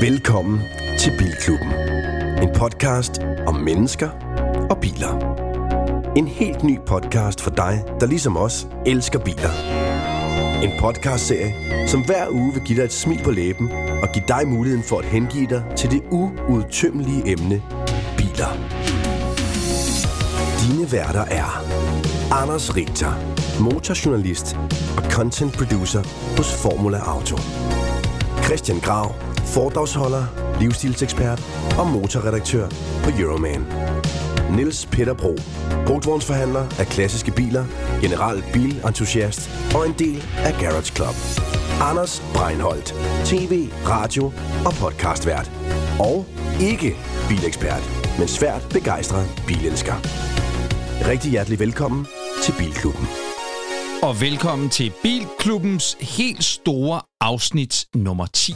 Velkommen til Bilklubben. En podcast om mennesker og biler. En helt ny podcast for dig, der ligesom os elsker biler. En podcastserie, som hver uge vil give dig et smil på læben og give dig muligheden for at hengive dig til det uudtømmelige emne biler. Dine værter er Anders Richter, motorjournalist og content producer hos Formula Auto. Christian Grav, foredragsholder, livsstilsekspert og motorredaktør på Euroman. Niels Peter Bro, brugtvognsforhandler af klassiske biler, general bilentusiast og en del af Garage Club. Anders Breinholt, tv, radio og podcastvært. Og ikke bilekspert, men svært begejstret bilelsker. Rigtig hjertelig velkommen til Bilklubben. Og velkommen til Bilklubbens helt store afsnit nummer 10.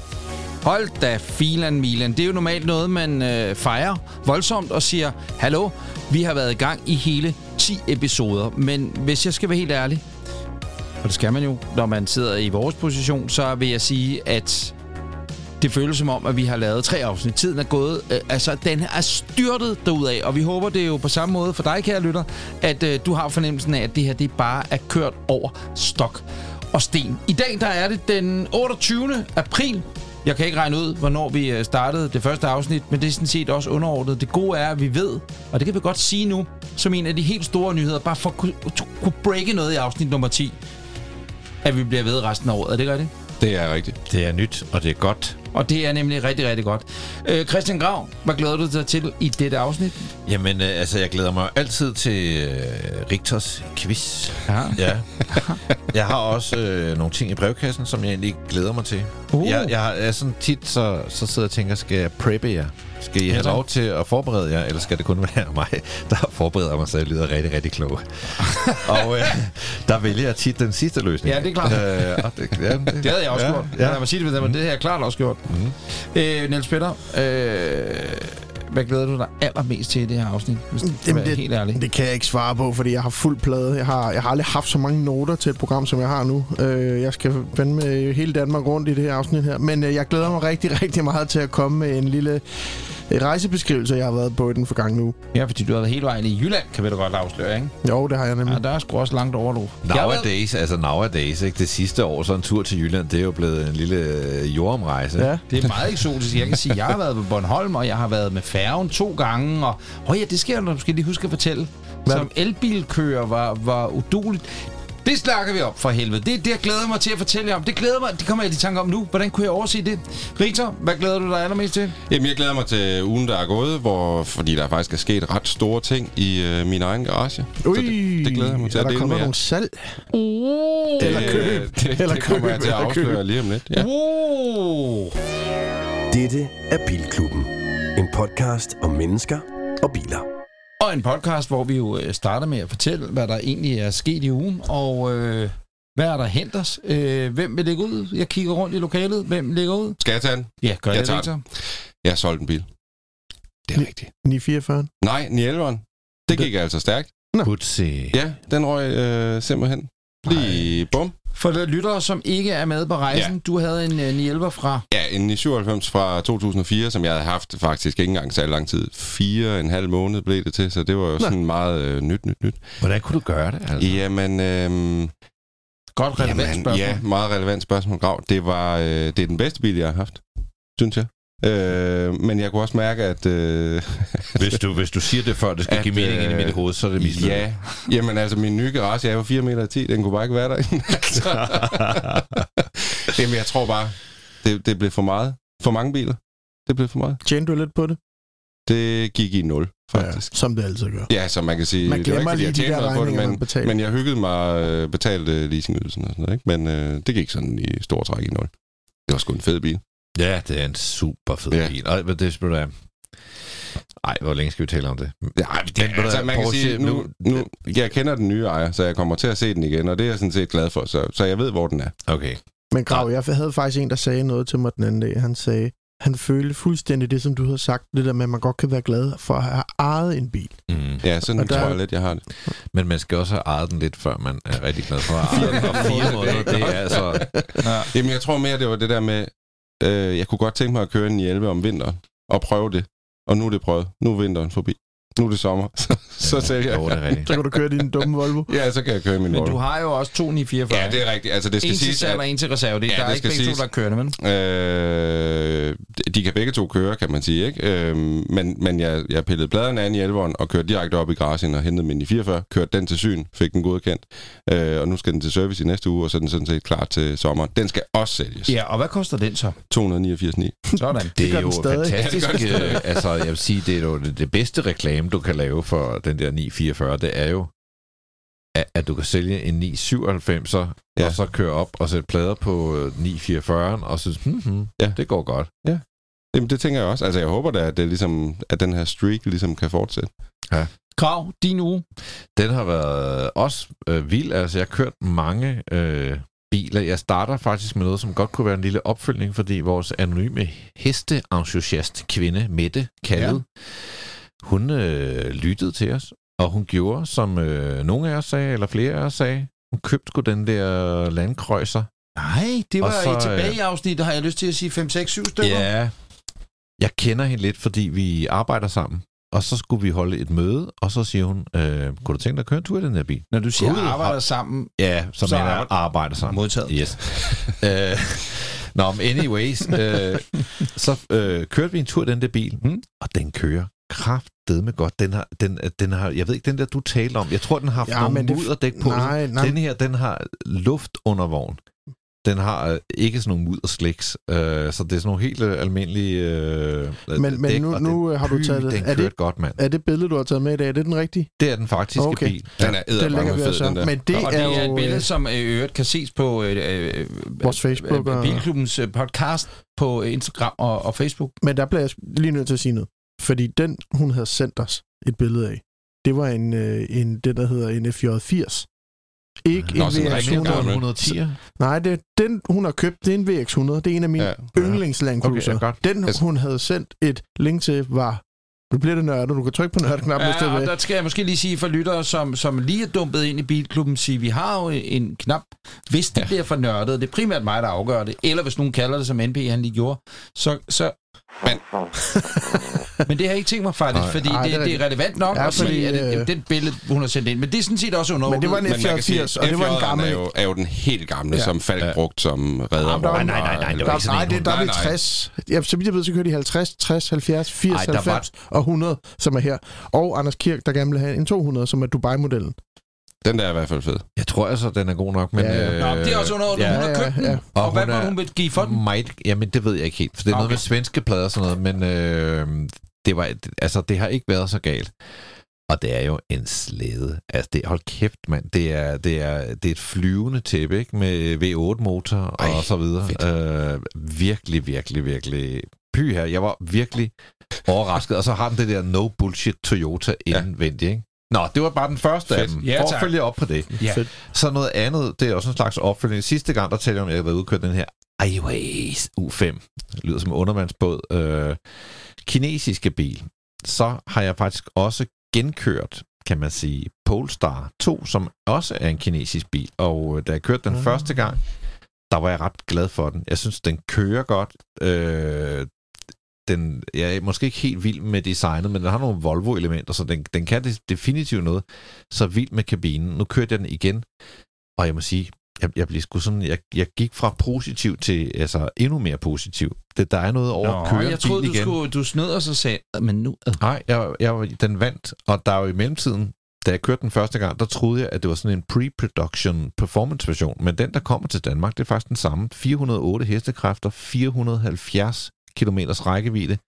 Hold da filan Milan. Det er jo normalt noget, man øh, fejrer voldsomt og siger, hallo, vi har været i gang i hele 10 episoder. Men hvis jeg skal være helt ærlig, og det skal man jo, når man sidder i vores position, så vil jeg sige, at det føles som om, at vi har lavet tre afsnit. Tiden er gået, øh, altså den er styrtet derudad, og vi håber, det er jo på samme måde for dig, kære lytter, at øh, du har fornemmelsen af, at det her det bare er kørt over stok og sten. I dag der er det den 28. april jeg kan ikke regne ud, hvornår vi øh, startede det første afsnit, men det er sådan set også underordnet. Det gode er, at vi ved, og det kan vi godt sige nu, som en af de helt store nyheder, bare for at kunne, kunne breake noget i afsnit nummer 10, at vi bliver ved resten af året. Er det rigtigt? Det er rigtigt. Det er nyt, og det er godt. Og det er nemlig rigtig, rigtig godt. Øh, Christian Grav, hvad glæder du dig til i dette afsnit? Jamen, øh, altså, jeg glæder mig altid til øh, Rigtors quiz. Ja. ja. Jeg har også øh, nogle ting i brevkassen, som jeg egentlig glæder mig til. Uh. Jeg, jeg, har, jeg er sådan tit, så, så sidder jeg og tænker, skal jeg preppe jer? Skal I have lov til at forberede jer, eller skal det kun være mig, der forbereder mig, så jeg lyder rigtig, rigtig klog? og øh, der vælger jeg tit den sidste løsning. Ja, det er klart. Øh, og det, ja, det, Det havde jeg også ja, gjort. Ja. Jeg må sige det det har jeg klart også gjort. Mm. Øh, Niels Peter, øh, hvad glæder du dig allermest til i det her afsnit? Hvis du Jamen, være helt ærlig. Det kan jeg ikke svare på, fordi jeg har fuld plade. Jeg har, jeg har aldrig haft så mange noter til et program, som jeg har nu. Øh, jeg skal fandme hele Danmark rundt i det her afsnit her. Men øh, jeg glæder mig rigtig, rigtig meget til at komme med en lille øh, rejsebeskrivelse, jeg har været på i den forgangne uge. Ja, fordi du har været hele vejen i Jylland, kan vi da godt afsløre, ikke? Jo, det har jeg nemlig. Ja, der er sgu også langt over, du. Har været- Nowadays, altså nowadays, ikke? det sidste år, så en tur til Jylland, det er jo blevet en lille øh, jordomrejse. Ja. Det er meget eksotisk. Jeg kan sige, jeg har været på Bornholm, og jeg har været med færgen to gange. Og oh ja, det sker, når du skal lige huske at fortælle. Hvad? Som elbilkører var, var uduligt. Det snakker vi om for helvede. Det er det, jeg glæder mig til at fortælle jer om. Det glæder mig. Det kommer jeg i tanke om nu. Hvordan kunne jeg overse det? Rita, hvad glæder du dig allermest til? Jamen, jeg glæder mig til ugen, der er gået, hvor, fordi der faktisk er sket ret store ting i øh, min egen garage. Ui, Så det, det glæder jeg mig til er at dele kommer med jer. nogle salg? Uh. Eller køb. Det, det, Eller det kommer køb, jeg til at eller køb. afsløre lige om lidt. Ja. Uh. Dette er Bilklubben. En podcast om mennesker og biler. Og en podcast, hvor vi jo øh, starter med at fortælle, hvad der egentlig er sket i ugen, og øh, hvad er der hent os? Øh, hvem vil lægge ud? Jeg kigger rundt i lokalet. Hvem lægger ud? Skal jeg tage den? Ja, gør Jeg det, Victor. Jeg har solgt en bil. Det er rigtigt. 944. Nej, 911'eren. Det gik altså stærkt. Putsi. Ja, den røg øh, simpelthen. Lige bum. For de lyttere, som ikke er med på rejsen, ja. du havde en øh, 911 fra... Ja, en i 97 fra 2004, som jeg havde haft faktisk ikke engang så lang tid. Fire og en halv måned blev det til, så det var jo sådan meget øh, nyt, nyt, nyt. Hvordan kunne du gøre det? Altså? Jamen, øhm, Godt relevant Jamen, spørgsmål. Ja, meget relevant spørgsmål, Grav. Det, var, øh, det er den bedste bil, jeg har haft, synes jeg. Øh, men jeg kunne også mærke, at... Øh, Hvis du, hvis du siger det før, det skal At, give mening ind i øh, mit hoved, så er det mislykket. ja, jamen altså, min nye garage er jo 4 meter 10, den kunne bare ikke være derinde. jamen, jeg tror bare, det, det blev for meget. For mange biler. Det blev for meget. Tjente du lidt på det? Det gik i 0, faktisk. Ja, som det altid gør. Ja, så man kan sige, Man det var ikke, fordi lige jeg de tjente der noget på det, men, men jeg hyggede mig øh, betalte leasingydelsen og sådan noget, ikke? Men øh, det gik sådan i stor træk i 0. Det var sgu en fed bil. Ja, det er en super fed Ja. ja. bil. Ej, det spørger jeg. Ej, hvor længe skal vi tale om det? Ja, det, du altså, man kan Porsche, sige, nu, nu, jeg kender den nye ejer, så jeg kommer til at se den igen, og det er jeg sådan set glad for, så, så jeg ved, hvor den er. Okay. Men Grav, jeg havde faktisk en, der sagde noget til mig den anden dag. Han sagde, han følte fuldstændig det, som du har sagt, det der med, at man godt kan være glad for at have ejet en bil. Mm. Ja, sådan Og der- tror jeg lidt, jeg har det. Men man skal også have ejet den lidt, før man er rigtig glad for at eje den. Og fire måneder, det er altså... Jamen, jeg tror mere, det var det der med, øh, jeg kunne godt tænke mig at køre en i 11 om vinteren, og prøve det. Og nu er det prøvet. Nu er vinteren forbi. Nu er det sommer. så så sælger Jo, det jeg. er rigtigt. Så kan du køre din dumme Volvo. Ja, så kan jeg køre min Men du Volvo. har jo også to 944. Ja, det er rigtigt. Altså, det skal en til siges, salg og en til reserve. Det, Ja, der er det ikke skal begge to, siges. der kører det, men... Øh, de kan begge to køre, kan man sige, ikke? Øh, men men jeg, jeg pillede pladerne af i 11'eren og kørte direkte op i garagen og hentede min i 44, kørte den til syn, fik den godkendt, øh, og nu skal den til service i næste uge, og så er den sådan set klar til sommeren. Den skal også sælges. Ja, og hvad koster den så? 289,9. Sådan. Det gør er jo fantastisk. Ja, det altså, jeg vil sige, det er jo det, det bedste reklame, du kan lave for den der 944, det er jo, at, at du kan sælge en 997, ja. Ja. og så køre op og sætte plader på øh, 944, og synes, hmm, hmm, ja. Ja. det går godt. Jamen, det tænker jeg også. Altså, jeg håber da, at, det ligesom, at den her streak ligesom kan fortsætte. Krav, din uge. Den har været også øh, vild. Altså, jeg har kørt mange øh, biler. Jeg starter faktisk med noget, som godt kunne være en lille opfølgning, fordi vores anonyme hesteentusiast kvinde, Mette, kaldet, ja. Hun øh, lyttede til os, og hun gjorde, som øh, nogle af os sagde, eller flere af os sagde, hun købte sgu den der landkrøjser. Nej, det var så, i tilbage i afsnittet, har jeg lyst til at sige 5, 6, 7 stykker. Ja, jeg kender hende lidt, fordi vi arbejder sammen. Og så skulle vi holde et møde, og så siger hun, øh, kunne du tænke dig at køre en tur i den her bil? Når du siger Gud, arbejder har- sammen, Ja, som Så så er- arbejder sammen. modtaget. Yes. øh, Nå, men anyways, øh, så øh, kørte vi en tur i den der bil, Mm. og den kører kraftedme godt. Den har, den, den har, jeg ved ikke, den der, du talte om, jeg tror, den har haft Ja, nogle men det- mudderdæk på. Nej, nej. Den her, den har luft under vogn. Den har øh, ikke sådan nogle muddersliks, øh, så det er sådan nogle helt øh, almindelige øh, Men- men dæk, nu- og nu, den, øh, har du taget det. Den Er det- godt, mand. Er det billede, du har taget med i dag, er det den rigtige? Det er den faktiske Okay. bil. Den er Det lægger vi fed, også den der. Men det og det er jo et billede, øh, som øh, i øvrigt kan ses på øh, øh, Vores Facebook øh, Bilklubbens øh, podcast på Instagram og, og Facebook. Men der bliver jeg lige nødt til at sige noget. Fordi den, hun havde sendt os et billede af, det var en, øh, en det, der hedder en FJ80. Ikke Nå, en sådan en rigtig VX100. gammel. 110. Nej, det, den, hun har købt, det er en VX100. Det er en af mine Ja. ja. yndlings Land Cruiser. Okay, ja, den, Altså- hun havde sendt et link til, var... Nu bliver det nørdet. Du kan trykke på nørdeknappen, Ja, og der skal jeg måske lige sige for lyttere, som, som lige er dumpet ind i Bilklubben, sige, vi har jo en knap, hvis det ja. bliver for nørdet, det er primært mig, der afgør det, eller hvis nogen kalder det, som NP han lige gjorde, så... så Men- men det har jeg ikke tænkt mig faktisk, fordi Nej, det, det er det er relevant nok Ja, at sige, fordi, at det, øh, det billede, hun har sendt ind. Men det er sådan set også under Men det var en Men man kan sige, F84, og det var en F4'eren gammel... Er jo, er jo den helt gamle, Ja. som Falk Ja. brugt som redder. Nej, nej, nej, nej, det var ikke sådan nej, det, der er Nej, vi nej. 60. Ja, så vidt jeg ved, så kører de 50, 60, 70, 80, 80, Ej, der var- 90 og 100, som er her. Og Anders Kirk, der gerne vil have en 200, som er Dubai-modellen. Den der er i hvert fald fed. Jeg tror altså, den er god nok, men... Ja, ja. øh, Nå, men det er også under, ja, hun har ja, købt den. ja. Og, Og hvad er- hun vil give for den? Meget, jamen, det ved jeg ikke helt, for det er Okay. noget med svenske plader og sådan noget, men øh, det, var, altså, det har ikke været så galt. Og det er jo en slæde. Altså, det, hold kæft, mand. Det er, det er, det er et flyvende tæppe, ikke? Med V8-motor Ej, og så videre. Øh, virkelig, virkelig, virkelig... Py her. Jeg var virkelig overrasket. Og så har den det der no bullshit Toyota Ja. indvendigt, ikke? Nå, det var bare den første af Fedt. dem. Ja, For at følge op på det. Ja. Fedt. Så noget andet, det er også en slags opfølgning. Sidste gang, der talte jeg om, at jeg havde været køre den her iWays U5. Det lyder som en undervandsbåd. Øh, kinesiske bil. Så har jeg faktisk også genkørt, kan man sige, Polestar 2, som også er en kinesisk bil. Og øh, da jeg kørte den Ah. første gang, der var jeg ret glad for den. Jeg synes, den kører godt. Øh, den, jeg er måske ikke helt vild med designet, men den har nogle Volvo-elementer, så den, den kan definitivt noget. Så vild med kabinen. Nu kørte jeg den igen, og jeg må sige, jeg, jeg blev sgu sådan, jeg, jeg gik fra positiv til altså endnu mere positiv. Det, der er noget over Nå, at køre jeg troede, du, igen. skulle, du snød og så sagde, men nu... Nej, jeg, jeg, den vandt, og der er jo i mellemtiden, da jeg kørte den første gang, der troede jeg, at det var sådan en pre-production performance version, men den, der kommer til Danmark, det er faktisk den samme. 408 hestekræfter, 470 km rækkevidde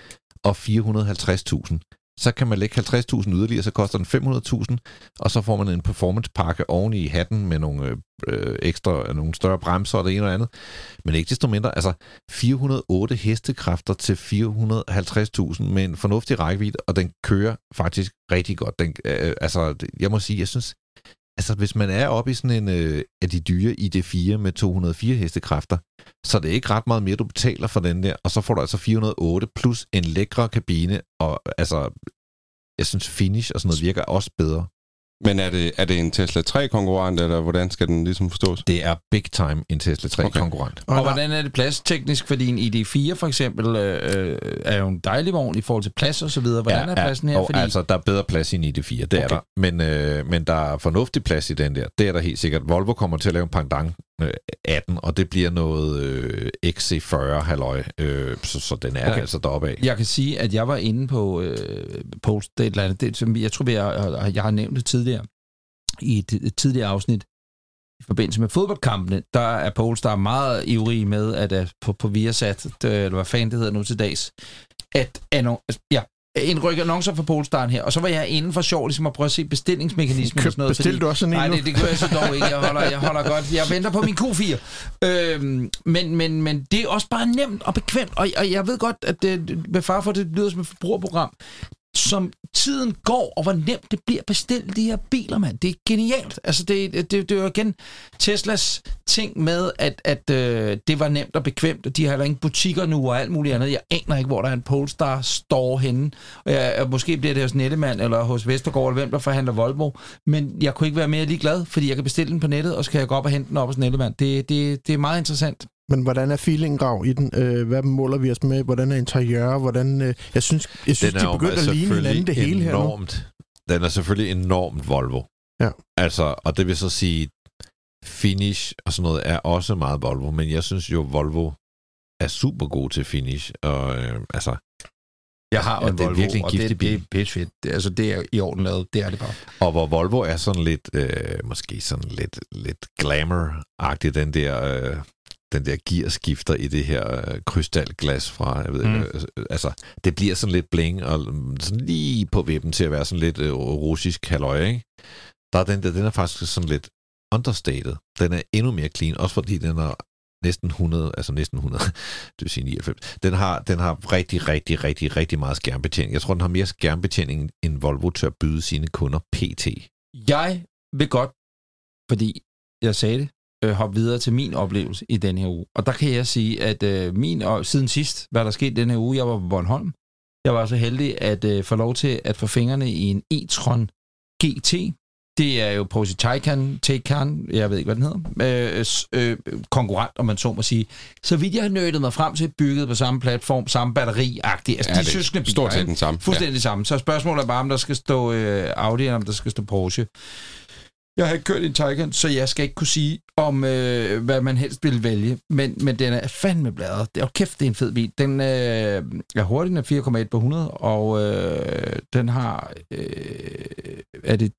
og 450.000. Så kan man lægge 50.000 yderligere, så koster den 500.000, og så får man en performance-pakke oven i hatten med nogle øh, ekstra, øh, nogle større bremser og det ene og andet. Men ikke desto mindre, altså 408 hestekræfter til 450.000 med en fornuftig rækkevidde, og den kører faktisk rigtig godt. Den, øh, øh altså, jeg må sige, jeg synes, altså, hvis man er oppe i sådan en øh, af de dyre ID4 med 204 hestekræfter, så det er ikke ret meget mere, du betaler for den der, og så får du altså 408 plus en lækre kabine, og altså, jeg synes finish og sådan noget virker også bedre. Men er det, er det en Tesla 3-konkurrent, eller hvordan skal den ligesom forstås? Det er big time en Tesla 3 okay. konkurrent. Og, og hvordan er det pladsteknisk? Fordi en ID4 for eksempel øh, er jo en dejlig vogn i forhold til plads og så videre. Hvordan ja, er pladsen her? Og fordi... Altså, der er bedre plads i en ID4, det okay. er der. Men, øh, men der er fornuftig plads i den der. Det er der helt sikkert. Volvo kommer til at lave en pendant øh, 18, og det bliver noget øh, XC40 halløj, øh, så, så den er okay. altså deroppe af. Jeg kan sige, at jeg var inde på øh, Post, det, eller andet, det, som jeg tror, jeg, jeg har nævnt det tidligere, i et, et tidligere afsnit, i forbindelse med fodboldkampene, der er Polestar meget ivrig med, at på, på Viasat, det, eller hvad fanden det hedder nu til dags, at annon- ja, indrykke annoncer for Polestar her, og så var jeg inde for sjov, ligesom at prøve at se bestillingsmekanismen og sådan noget. Bestilte du også sådan en Nej, det, det gør jeg så dog ikke. Jeg holder, jeg holder godt. Jeg venter på min Q4. Øhm, men, men, men det er også bare nemt og bekvemt, og, og jeg ved godt, at det, med far for, at det lyder som et forbrugerprogram, som tiden går, og hvor nemt det bliver at bestille de her biler, mand. Det er genialt. Altså, det, det, det er jo igen Teslas ting med, at, at øh, det var nemt og bekvemt, og de har heller ingen butikker nu og alt muligt andet. Jeg aner ikke, hvor der er en Polestar står henne. Og jeg, måske bliver det hos Nettemand eller hos Vestergaard, eller hvem der forhandler Volvo. Men jeg kunne ikke være mere ligeglad, fordi jeg kan bestille den på nettet, og så kan jeg gå op og hente den op hos Nettemand. Det, det, det er meget interessant. Men hvordan er feelingen grav i den? Øh, hvad måler vi os med? Hvordan er interiør? Hvordan, øh, jeg synes, jeg synes de begynder at ligne hinanden det hele enormt, her nu. Den er selvfølgelig enormt Volvo. Ja. Altså, og det vil så sige, finish og sådan noget er også meget Volvo, men jeg synes jo, Volvo er super god til finish. Og øh, altså, jeg har en det Volvo, er virkelig en og det, bil. det er fedt. Det, altså, det er i orden lavet. Det er det bare. Og hvor Volvo er sådan lidt, øh, måske sådan lidt, lidt glamour-agtig, den der øh, den der gearskifter i det her øh, krystalglas fra, jeg ved mm. ikke, øh, altså, det bliver sådan lidt bling, og sådan lige på vippen til at være sådan lidt øh, russisk halløj, ikke? Der er den der, den er faktisk sådan lidt understated. Den er endnu mere clean, også fordi den er næsten 100, altså næsten 100, det vil sige 99. Den har, den har rigtig, rigtig, rigtig, rigtig meget skærmbetjening. Jeg tror, den har mere skærmbetjening, end Volvo tør byde sine kunder PT. Jeg vil godt, fordi jeg sagde det, øh, hoppe videre til min oplevelse i den her uge. Og der kan jeg sige, at øh, min, og siden sidst, hvad der skete den her uge, jeg var på Bornholm. Jeg var så heldig at øh, få lov til at få fingrene i en e-tron GT. Det er jo Porsche Taycan, Taycan, jeg ved ikke, hvad den hedder, øh, øh, konkurrent, om man så må sige. Så vidt jeg har nødt mig frem til, bygget på samme platform, samme batteri-agtigt. Altså, ja, de søskende biler. Stort set den samme. Fuldstændig ja. samme. Så spørgsmålet er bare, om der skal stå øh, Audi, eller om der skal stå Porsche. Jeg har ikke kørt en Taycan, så jeg skal ikke kunne sige, om øh, hvad man helst vil vælge. Men, men den er fandme bladret. Det er kæft, det er en fed bil. Den øh, er hurtig, den er 4,1 på 100, og øh, den har... Øh, er det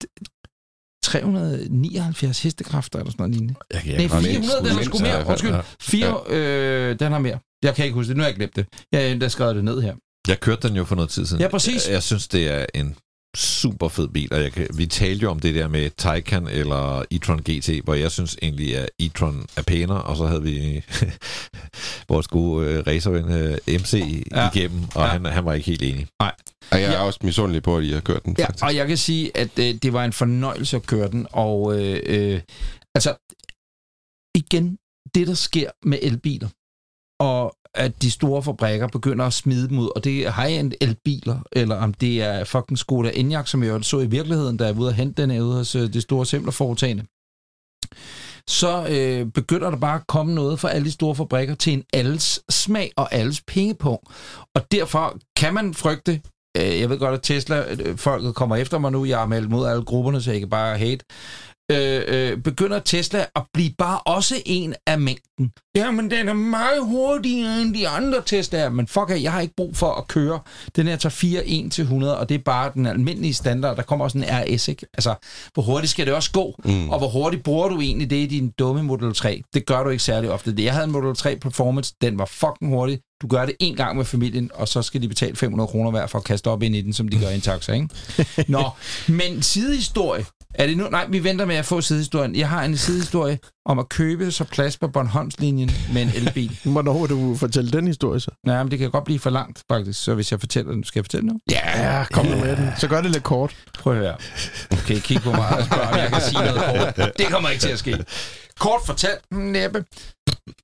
379 hestekræfter eller sådan noget lignende. Jeg, jeg Nej, 400, den har sgu mere. Undskyld, 4, øh, den har mere. Jeg kan ikke huske det. Nu har jeg glemt det. Jeg har skrevet det ned her. Jeg kørte den jo for noget tid siden. Ja, præcis. Jeg, jeg synes, det er en super fed bil, og jeg kan, vi talte jo om det der med Taycan eller e-tron GT, hvor jeg synes egentlig, at e-tron er pænere, og så havde vi vores gode øh, racerven øh, MC ja. igennem, og ja. han, han var ikke helt enig. Nej. Og jeg er ja. også misundelig på, at I har kørt den. Ja, faktisk. og jeg kan sige, at øh, det var en fornøjelse at køre den, og øh, øh, altså igen, det der sker med elbiler, og at de store fabrikker begynder at smide dem ud, og det er high-end elbiler, eller om det er fucking Skoda Enyaq, som jeg så i virkeligheden, der er ude at hente den ude hos øh, det store simplerforetagende, så øh, begynder der bare at komme noget fra alle de store fabrikker til en alles smag og alles pengepunkt. Og derfor kan man frygte, øh, jeg ved godt, at Tesla-folket øh, kommer efter mig nu, jeg har meldt mod alle grupperne, så jeg kan bare hate, øh, øh, begynder Tesla at blive bare også en af mængden. Jamen, den er meget hurtigere end de andre Teslaer, men fuck af, jeg har ikke brug for at køre. Den her tager 4 1 til 100, og det er bare den almindelige standard. Der kommer også en RS, ikke? Altså, hvor hurtigt skal det også gå? Mm. Og hvor hurtigt bruger du egentlig det i din dumme Model 3? Det gør du ikke særlig ofte. Jeg havde en Model 3 Performance, den var fucking hurtig. Du gør det en gang med familien, og så skal de betale 500 kroner hver for at kaste op ind i den, som de gør i en taxa, ikke? Nå, men sidehistorie Er det nu? Nej, vi venter med at få sidehistorien. Jeg har en sidehistorie om at købe så plads på Bornholmslinjen med en elbil. Hvornår vil du fortælle den historie så? Nej, men det kan godt blive for langt, faktisk. Så hvis jeg fortæller den, skal jeg fortælle nu? Ja, kom nu med den. Så gør det lidt kort. Prøv at høre. Okay, kig på mig og spørg, om jeg kan sige noget kort. Det kommer ikke til at ske. Kort fortalt, næppe.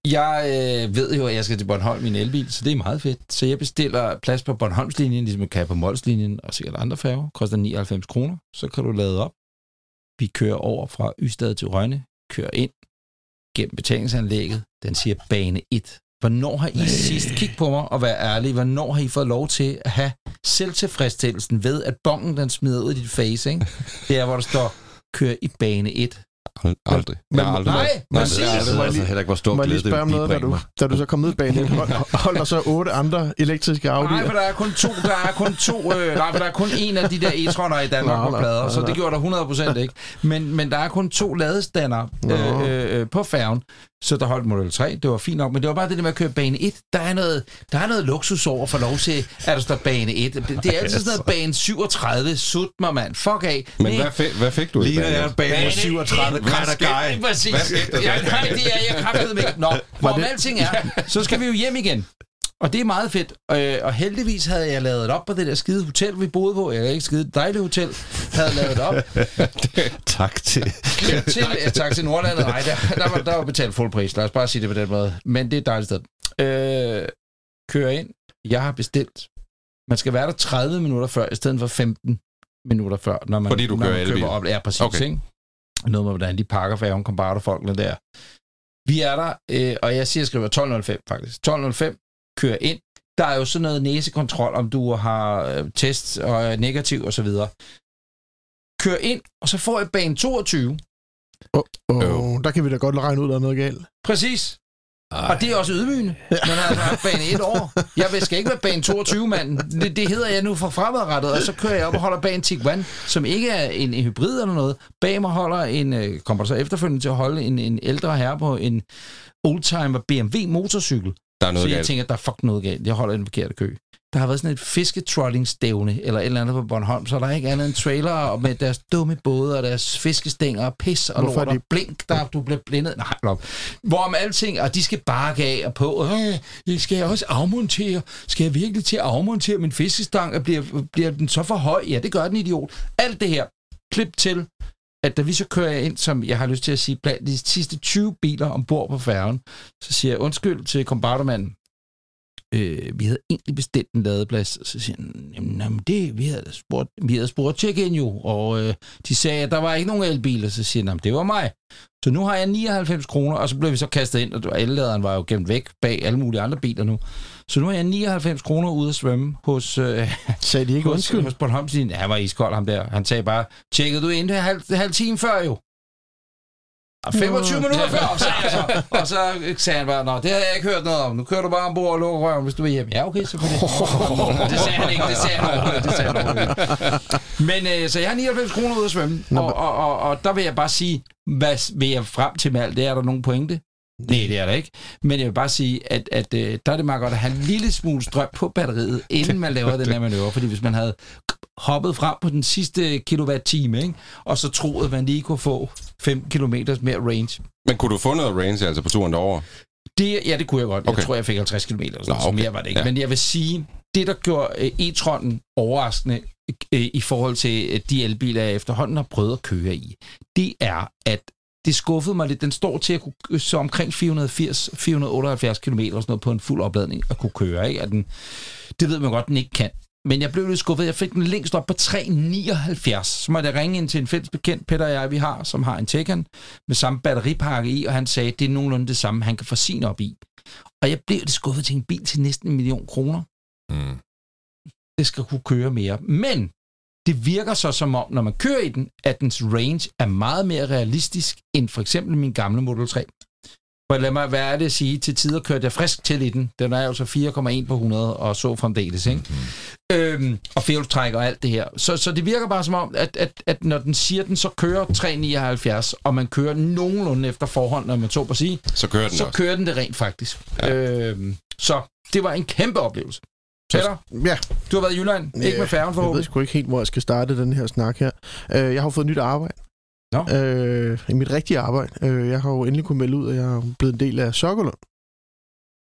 Jeg øh, ved jo, at jeg skal til Bornholm i en elbil, så det er meget fedt. Så jeg bestiller plads på Bornholmslinjen, ligesom jeg kan på Molslinjen og sikkert andre færger. Koster 99 kroner. Så kan du lade op. Vi kører over fra Ystad til Rønne, kører ind gennem betalingsanlægget. Den siger bane 1. Hvornår har I sidst, kig på mig og vær ærlig, hvornår har I fået lov til at have selvtilfredsstillelsen ved, at bongen den smider ud i dit face, ikke? Det er, hvor der står, kør i bane 1. Ald- Aldrig. Jeg har aldrig. Nej, Nej, præcis. det er, jeg ved altså heller ikke, hvor stor glæde spørge om det noget, da du, da du så kom ud bag lidt, hold, holder så otte andre elektriske Nej, Audi'er? for der er kun to, der er kun to, øh, nej, for der er kun en af de der e-troner i Danmark Nå, på plader, nå, så det gjorde der 100% ikke. Men, men der er kun to ladestandere Nå. øh, øh, på færgen, så der holdt Model 3, det var fint nok, men det var bare det der med at køre bane 1. Der er noget, der er noget luksus over for lov til, at der står bane 1. Det det er altid sådan noget bane 37, sut mig mand, fuck af. Men hvad, fik, hvad fik du i der bag Bane 37 Hvad grader skal- gej. Præcis. Hvad skete der Ja, nej, det er jeg kraftedeme ikke. Nå, hvorom alting er, så skal vi jo hjem igen. Og det er meget fedt. Øh, og heldigvis havde jeg lavet op på det der skide hotel, vi boede på. Jeg er ikke skide dejligt hotel. Havde lavet det op. Tak til. til, ja, tak til Nordlandet. Nej, der, der, var, der var betalt fuld pris. Lad os bare sige det på den måde. Men det er et dejligt sted. Øh, kører ind. Jeg har bestilt. Man skal være der 30 minutter før, i stedet for 15 minutter før. Når man, Fordi du når kører man køber op. Ja, præcis. Okay. Ikke? Noget med, hvordan de pakker færgen, kombarter folkene der. Vi er der, øh, og jeg siger, jeg skriver 12.05 faktisk. 12.05, kører ind. Der er jo sådan noget næsekontrol, om du har øh, test og er negativ og så videre. Kører ind, og så får jeg bane 22. Oh, der kan vi da godt regne ud, der er noget galt. Præcis. Og det er også ydmygende. Man har altså haft bane et år. Jeg vil- skal ikke være bane 22, mand. Det, det hedder jeg nu for fremadrettet. Og så kører jeg op og holder bane Tiguan, som ikke er en, en hybrid eller noget. Bag mig holder en, øh, kommer der så efterfølgende til at holde en, en ældre herre på en oldtimer BMW motorcykel. Der er noget så jeg galt. tænker, der er fuck noget galt. Jeg holder i den forkerte kø. Der har været sådan et fisketrollingsstævne, eller et eller andet på Bornholm, så der er ikke andet end trailer med deres dumme både og deres fiskestænger og pis og Hvorfor er lort og de- blink, der du bliver blindet. Nej, lov. Hvorom alting, og de skal bakke af og på. Øh, skal jeg også afmontere? Skal jeg virkelig til at afmontere min fiskestang? Og bliver, bliver den så for høj? Ja, det gør den, idiot. Alt det her, klip til, at da vi så kører ind, som jeg har lyst til at sige, blandt de sidste 20 biler ombord på færgen, så siger jeg undskyld til kombartermanden. Øh, vi havde egentlig bestilt en ladeplads, og så siger han, jamen, jamen det, vi havde spurgt, vi havde spurgt check-in jo, og øh, de sagde, at der var ikke nogen elbiler, så siger han, "Jamen, det var mig. Så nu har jeg 99 kroner, og så blev vi så kastet ind, og elladeren var jo gemt væk bag alle mulige andre biler nu. Så nu har jeg 99 kroner ude at svømme hos, øh, Sagde de ikke hos, undskyld? hos Bornholms linje. Han var iskold, ham der. Han sagde bare, tjekkede du ind halv, halv time før jo? Og 25 minutter før, sagde jeg så. Og så sagde han bare, nå, det har jeg ikke hørt noget om. Nu kører du bare ombord og lukker røven, hvis du vil hjem. Ja, okay, selvfølgelig. det sagde han ikke, det sagde han overhovedet, det sagde han overhovedet. ikke. Men øh, så jeg har 99 kroner ude at svømme, og, og, og, og der vil jeg bare sige, hvad vil jeg frem til med alt det? Er der nogen pointe? Nej, det er der ikke. Men jeg vil bare sige, at, at øh, der er det meget godt at have en lille smule strøm på batteriet, inden man laver den her manøvre. Fordi hvis man havde hoppet frem på den sidste kilowatt-time, ikke? og så troede, man lige kunne få 5 km mere range. Men kunne du få noget range altså på turen derover? Det, ja, det kunne jeg godt. Okay. Okay. Jeg tror, jeg fik 50 km eller sådan Nå, noget, så okay. mere var det ikke. Ja. Men jeg vil sige, det der gjorde øh, e-tronen overraskende øh, i forhold til øh, de elbiler, jeg efterhånden har prøvet at køre i, det er, at det skuffede mig lidt. Den står til at kunne så omkring 480-478 km sådan noget på en fuld opladning at kunne køre. Ikke? At den, det ved man godt, den ikke kan. Men jeg blev lidt skuffet. Jeg fik den længst op på 3,79. Så måtte jeg ringe ind til en fælles bekendt, Peter og jeg, vi har, som har en Taycan med samme batteripakke i, og han sagde, det er nogenlunde det samme, han kan få sin op i. Og jeg blev lidt skuffet til en bil til næsten en million kroner. Mm. Det skal kunne køre mere. Men det virker så som om, når man kører i den, at dens range er meget mere realistisk end for eksempel min gamle Model 3. For lad mig være ærlig at sige, til tider kørte jeg frisk til i den. Den er jo så 4,1 på 100 og så fremdeles, ikke? Mm-hmm. Øhm, og fjolstræk og alt det her. Så, så det virker bare som om, at, at, at når den siger, at den så kører 3,79, og man kører nogenlunde efter forhånd, når man så på sige, Så kører den så også. kører den det rent faktisk. Ja. Øhm, så det var en kæmpe oplevelse. Peter, Ja, du har været i Jylland, ikke med færgen jeg ved forhåbentlig. sgu ikke helt, hvor jeg skal starte den her snak her. Øh, jeg har fået nyt arbejde. Nå. øh, i mit rigtige arbejde. Øh, jeg har jo endelig kunnet melde ud, at jeg er blevet en del af Sokkerlund.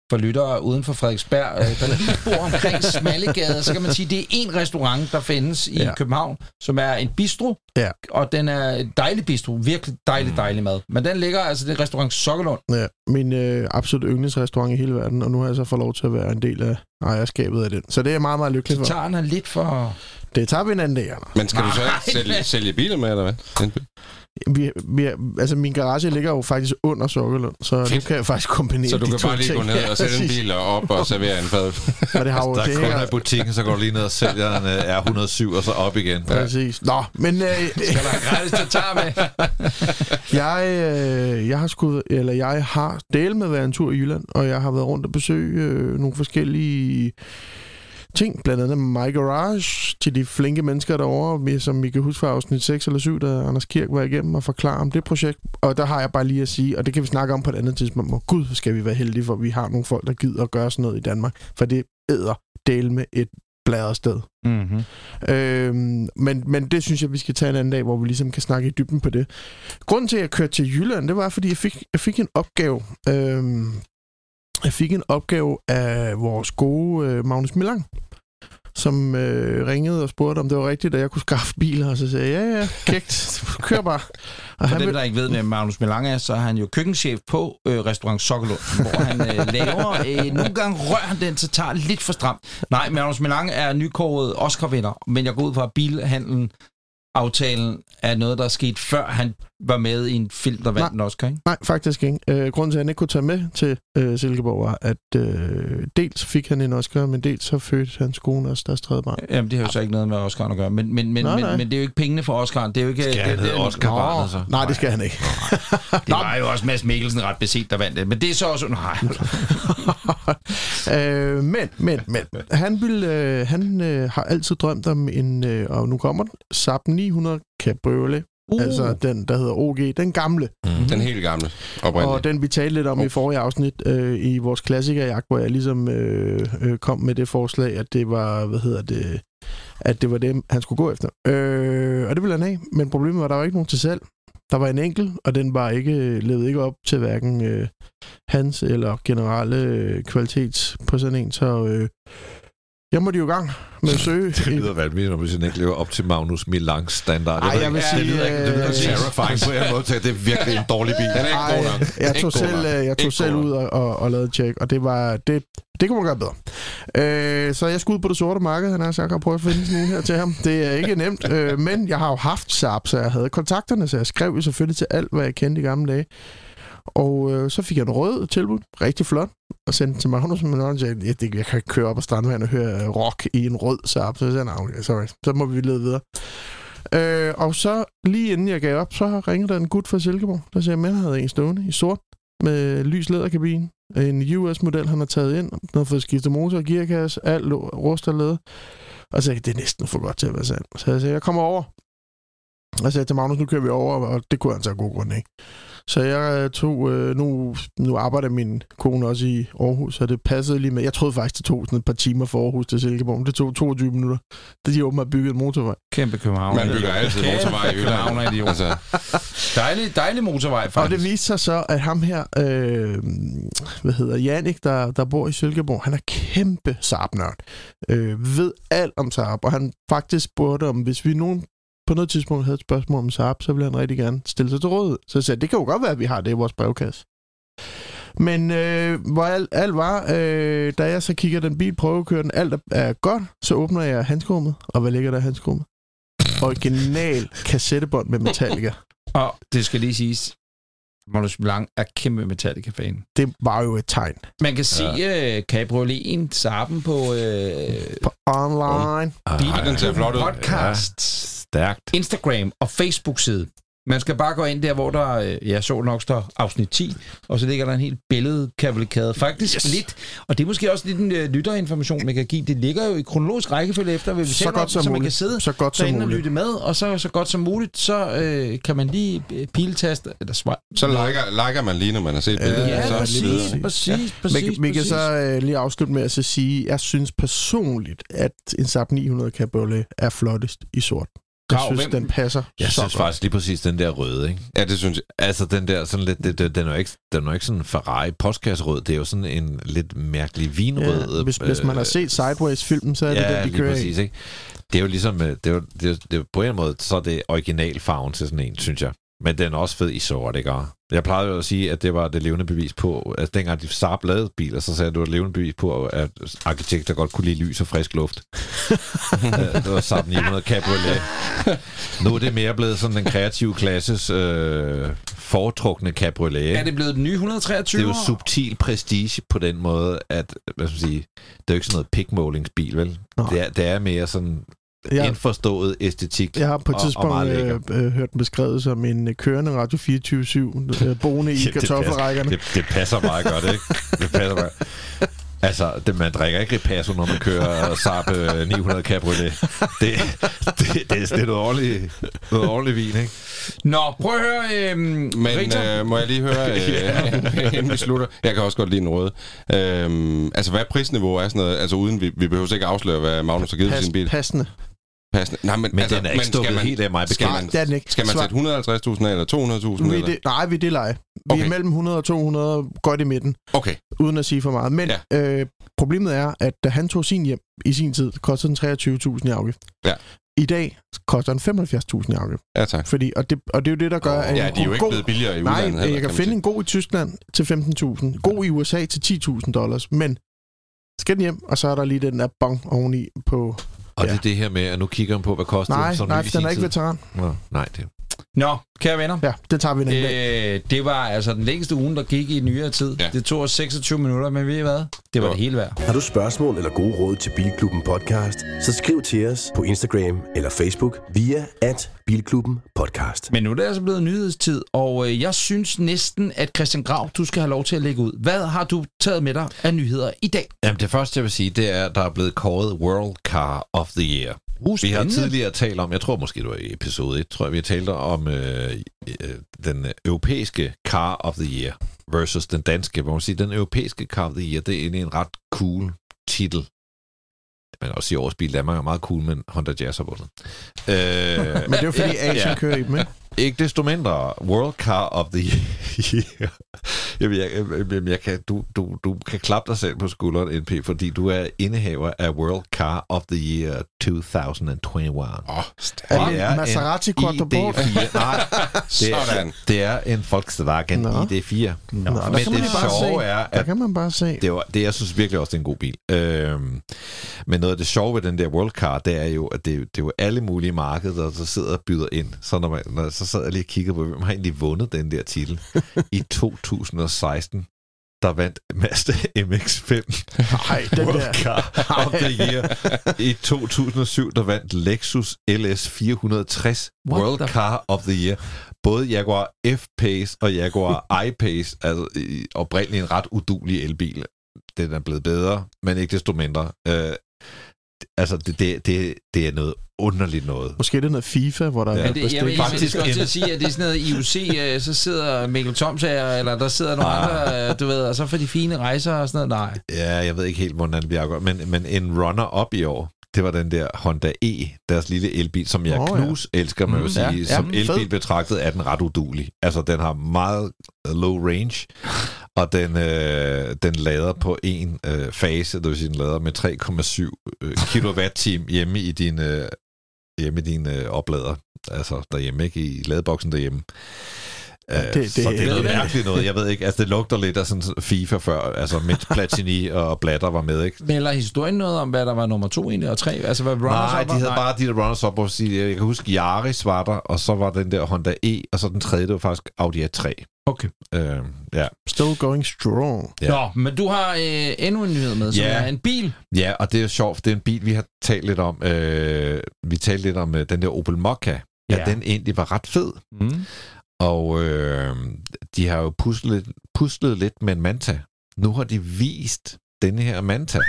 For lyttere uden for Frederiksberg, øh, der lige bor omkring Smallegade, så kan man sige, at det er en restaurant, der findes i Ja. København, som er en bistro. Ja. Og den er en dejlig bistro. Virkelig dejlig, dejlig mad. Men den ligger, altså det er restaurant Sokkelund. Ja, min øh, absolut yndlingsrestaurant i hele verden, og nu har jeg så fået lov til at være en del af ejerskabet af den. Så det er jeg meget, meget lykkelig Så for. tager den lidt for... Det tager vi en anden dag, Anders. Men skal du så Nej, ikke sælge, sælge biler med, eller hvad? Vi, vi, altså, min garage ligger jo faktisk under Sokkerlund, så nu Fedt. kan jeg faktisk kombinere Så du kan bare lige ting. gå ned og sætte en bil og op og servere en fad. Og det har jo, Der det er kunder i butikken, så går du lige ned og sælger en øh, R107, og så op igen. Præcis. Nå, men øh, Skal der gratis til tar med? jeg, øh, jeg har skudt, eller jeg har delt med at være en tur i Jylland, og jeg har været rundt og besøge øh, nogle forskellige ting, blandt andet My Garage, til de flinke mennesker derovre, vi- som I kan huske fra afsnit 6 eller 7, da Anders Kirk var igennem og forklare om det projekt. Og der har jeg bare lige at sige, og det kan vi snakke om på et andet tidspunkt, hvor gud skal vi være heldige, for vi har nogle folk, der gider at gøre sådan noget i Danmark, for det æder del med et bladret sted. Mm-hmm. Øhm, men, men det synes jeg, vi skal tage en anden dag, hvor vi ligesom kan snakke i dybden på det. Grunden til, at jeg kørte til Jylland, det var, fordi jeg fik, jeg fik en opgave. Øhm, jeg fik en opgave af vores gode øh, Magnus Milang, som øh, ringede og spurgte, om det var rigtigt, at jeg kunne skaffe biler, og så sagde jeg, ja, ja, kægt, kør bare. Og For dem, der ikke ved, hvem Magnus Melange er, så er han jo køkkenchef på øh, restaurant Sokkelund, hvor han øh, laver... Øh, nogle gange rører han den, så tager lidt for stramt. Nej, Magnus Melange er nykåret Oscar-vinder, men jeg går ud fra, at bilhandlen aftalen er noget, der er sket før han var med i en film, der vandt en Oscar, ikke? Nej, faktisk ikke. Øh, grunden til, at han ikke kunne tage med til øh, Silkeborg, var, at øh, dels fik han en Oscar, men dels så fødte hans kone også deres tredje barn. Jamen, det har jo så ikke noget med Oscar at gøre. Men, men, men, Nej, men, nej. men det er jo ikke pengene for Oscar. Det er jo ikke... Skal det, han det, hedde Oscar Nå, barnet så? Nej, det skal han ikke. Det var jo også Mads Mikkelsen ret beset, der vandt det. Men det er så også... Nej. øh, men, men, men. Han, vil, øh, han øh, har altid drømt om en, øh, og nu kommer den, Saab 900 Cabriolet. Uh. Altså den, der hedder OG, den gamle. Mm. Den helt gamle oprindelige. Og den vi talte lidt om Oh. i forrige afsnit øh, i vores klassikerjagt, hvor jeg ligesom øh, øh, kom med det forslag, at det var, hvad hedder det, at det var det, han skulle gå efter. Øh, og det ville han have, men problemet var, at der var ikke nogen til salg. Der var en enkelt, og den var ikke levede ikke op til hverken øh, hans eller generelle øh, kvalitets på sådan en, så øh, jeg måtte jo i gang med at søge. Det lyder vanvittigt, når sådan ikke lever op til Magnus Milangs standard. Ej, jeg vil sige, det lyder ikke, det lyder øh, terrifying på en måde til, det er virkelig en dårlig bil. Den er ikke god nok. jeg Ikke tog selv, øh, jeg tog selv ud og, og, og lavede tjek, og det var det, det kunne man gøre bedre. Øh, så jeg skulle ud på det sorte marked, han har sagt, og prøve at finde sådan en her til ham. Det er ikke nemt, øh, men jeg har jo haft Saab, så jeg havde kontakterne, så jeg skrev jo selvfølgelig til alt, hvad jeg kendte i gamle dage. Og øh, så fik jeg en rød tilbud, rigtig flot, og sendte den til Magnus, men han sagde, jeg, det, jeg kan ikke køre op ad Strandvejen og høre øh, rock i en rød Saab. Så jeg sagde, nej, okay, sorry, så må vi lede videre. Øh, og så lige inden jeg gav op, så ringede der en gut fra Silkeborg, der sagde, at han havde en stående i sort med lys læderkabine. En US-model, han har taget ind. Den har fået skiftet motor og gearkasse. Alt lå- rust og læder. Og så sagde jeg, det er næsten for godt til at være sandt. Så jeg sagde, jeg kommer over. Og jeg sagde til Magnus, nu kører vi over, og det kunne han så af god grund ikke. Så jeg øh, tog, øh, nu, nu arbejder min kone også i Aarhus, så det passede lige med. Jeg troede faktisk, det tog sådan et par timer fra Aarhus til Silkeborg, men det tog 22 minutter. Det de åbenbart bygget en motorvej. Kæmpe København. Man bygger altid motorvej i. København Altså, Dejlig, dejlig motorvej, Og det faktisk. viste sig så, at ham her, øh, hvad hedder Jannik, der, der bor i Silkeborg, han er kæmpe Saab-nørd. Øh, ved alt om Saab, og han faktisk spurgte om, hvis vi nogen på noget tidspunkt havde et spørgsmål om Saab, så ville han rigtig gerne stille sig til råd. Så jeg sagde, det kan jo godt være, at vi har det i vores brevkasse. Men øh, hvor alt, alt var, øh, da jeg så kigger den bil, prøver at køre den, alt er- er godt, så åbner jeg handskerummet, og hvad ligger der i handskerummet? Original kassettebånd med Metallica. Og det skal lige siges, Magnus Blanc er kæmpe Metallica-fan. Det var jo et tegn. Man kan se ja. uh, Cabrioleten, Saben på uh, På online. Ej, den ser flot ud. podcast, Stærkt. Instagram og Facebook-side. Man skal bare gå ind der, hvor der, øh, jeg så nok står afsnit 10, og så ligger der en helt billedkavalkade. Faktisk yes. lidt, og det er måske også lidt en øh, lytterinformation, man kan give. Det ligger jo i kronologisk rækkefølge efter, hvad vi Så godt om, som så man muligt. kan sidde Så godt som derinde og muligt. lytte med, og så så godt som muligt, så øh, kan man lige øh, piltaste, eller swipe. så liker, liker man lige, når man har set billedet. Ja, så Ja, præcis, videre. præcis, præcis, Vi, vi kan præcis. så øh, lige afslutte med at så sige, jeg synes personligt, at en Saab 900 Cabriolet er flottest i sort. Jeg Grav, synes, hvem- den passer Jeg så synes godt. faktisk lige præcis den der røde, ikke? Ja, det synes jeg. Altså den der sådan lidt, det, det, den er jo ikke, den er jo ikke sådan en Ferrari postkasserød, det er jo sådan en lidt mærkelig vinrød. Ja, hvis, hvis man har øh, set Sideways-filmen, så er det ja, den, de lige kører præcis, ikke? Det er jo ligesom, øh, det er jo, det er, det er, på en måde, så er det originalfarven til sådan en, synes jeg. Men den er også fed i sort, ikke? Jeg plejede jo at sige, at det var det levende bevis på, at dengang de Saab lavede biler, så sagde jeg, at det var et levende bevis på, at arkitekter godt kunne lide lys og frisk luft. Det var Saab 900 Cabriolet. Nu er det mere blevet sådan den kreative klasses øh, foretrukne cabriolet. Er det blevet den nye 123? Det er jo subtil prestige på den måde, at hvad skal man sige, det er jo ikke sådan noget pikmålingsbil, vel? Det er, det er mere sådan ja. Jeg, indforstået æstetik. jeg har på et og- og tidspunkt meget lækker. øh, øh, hørt den beskrevet som en øh, kørende Radio 24-7, øh, boende i Ja, det kartoffelrækkerne. Det, det passer meget godt, ikke? Det passer meget. Altså, det, man drikker ikke Ripasso, når man kører Saab øh, 900 Cabriolet. Det, det, det, det er noget ordentligt, noget ordentligt vin, ikke? Nå, prøv at høre, øhm, Men øh, må jeg lige høre, øh, inden vi slutter? Jeg kan også godt lide en røde. Øhm, altså, hvad prisniveau er sådan noget? Altså, uden vi, vi behøver ikke afsløre, hvad Magnus har givet Pas, sin bil. passende. Passende. Nej, men, Men altså, den er ikke skal stukket man, helt af mig skal Nej, man, den ikke. skal man sætte 150.000 af, eller 200.000? Vi det, nej, vi det leje. Vi okay. Er mellem 100 og 200, godt i midten, Okay, uden at sige for meget. Men ja. øh, problemet er, at da han tog sin hjem i sin tid, kostede den 23.000 i afgift. Ja. I dag koster den 75.000 i afgift. ja tak. Fordi, og, det, og det er jo det, der gør, at Ja, de er jo ikke god, blevet billigere i Nej, udlandet heller, jeg kan man finde en god i Tyskland til 15.000. God i USA til 10.000 dollars. Men skal den hjem, og så er der lige den der bong oveni på... Og Ja. det er det her med, at nu kigger man på, hvad koster Nej, den som nej, den er ikke veteran. Nå, nej, det Nå, kære venner. Ja, det tager vi en dag. Øh, det var altså den længste uge, der gik i nyere tid. Ja. Det tog os 26 minutter, men ved I hvad? Det var Jo. det hele værd. Har du spørgsmål eller gode råd til Bilklubben Podcast, så skriv til os på Instagram eller Facebook via at Bilklubben Podcast. Men nu er det altså blevet nyhedstid, og øh, jeg synes næsten, at Christian Grav, du skal have lov til at lægge ud. Hvad har du taget med dig af nyheder i dag? Jamen, det første, jeg vil sige, det er, at der er blevet kåret World Car of the Year. Uh, Vi har tidligere talt om, jeg tror måske det var i episode 1, tror jeg, vi har talt om øh, øh, den europæiske Car of the Year versus den danske, hvor man siger, den europæiske Car of the Year, det er egentlig en ret cool titel. Man kan også sige, at årets bil Danmark er meget cool, men Honda Jazz har vundet. Øh, Men det er jo fordi Asien Ja. kører i dem, ikke? ikke desto mindre, World Car of the Year. Jamen, jeg, jeg, jeg kan, du, du, du kan klappe dig selv på skulderen, NP, fordi du er indehaver af World Car of the Year 2021. Åh, Er stærkt. det en Maserati Quattroporte? ID4. Nej, det er, Sådan. det er en Volkswagen Nå. ID4. Nå, der Men det sjove er, Der at kan man bare se. det, var, det, jeg synes virkelig også, det er en god bil. Øhm, men noget af det sjove ved den der World Car, det er jo, at det, det er jo alle mulige markeder, der sidder og byder ind. Så når, man, når så sad jeg lige og kiggede på, hvem har egentlig vundet den der titel. I 2016, der vandt Mazda MX-5 Nej, den World der. Car of the Year. I 2007, der vandt Lexus LS 460 What World the- Car of the Year. Både Jaguar F-Pace og Jaguar I-Pace, altså oprindeligt en ret udulig elbil. Den er blevet bedre, men ikke desto mindre. Øh, altså, det, det, det, det er noget underligt noget. Måske er det noget FIFA, hvor der Ja. er Ja, noget det, jeg vil faktisk godt til at sige, at det er sådan noget IUC, øh, så sidder Mikkel Tomsager, eller der sidder nogle Ah. andre, øh, du ved, og så får de fine rejser og sådan noget. Nej. Ja, jeg ved ikke helt, hvordan det bliver men, men en runner-up i år, det var den der Honda E, deres lille elbil, som jeg oh, ja. knus elsker, man Mm, sige. ja, Ja, ja, som fed. elbil betragtet er den ret udulig. Altså, den har meget low range, og den, øh, den lader på en øh, fase, det vil sige, den lader med 3,7 øh, kWh hjemme i din, øh, hjemme i din øh, oplader. Altså derhjemme, ikke? I ladeboksen derhjemme. Øh, det- det- så det er noget mærkeligt noget. Jeg ved ikke, altså det lugter lidt af sådan FIFA før, altså mens Platini og Blatter var med, ikke? Melder historien noget om, hvad der var nummer to egentlig, og tre? Altså, hvad runners Nej, de var? havde bare de der runners up, sige, jeg kan huske, Yaris var der, og så var den der Honda E, og så den tredje, det var faktisk Audi A3. Okay. Øh, ja. Still going strong. Ja. Nå, men du har øh, endnu en nyhed med, som Ja. er en bil. ja, og det er jo sjovt, det er en bil, vi har talt lidt om. Øh, vi talte lidt om øh, den der Opel Mokka. Ja, Ja. ja, den egentlig var ret fed. Mm. Og øh, de har jo puslet, puslet lidt med en Manta. Nu har de vist denne her Manta,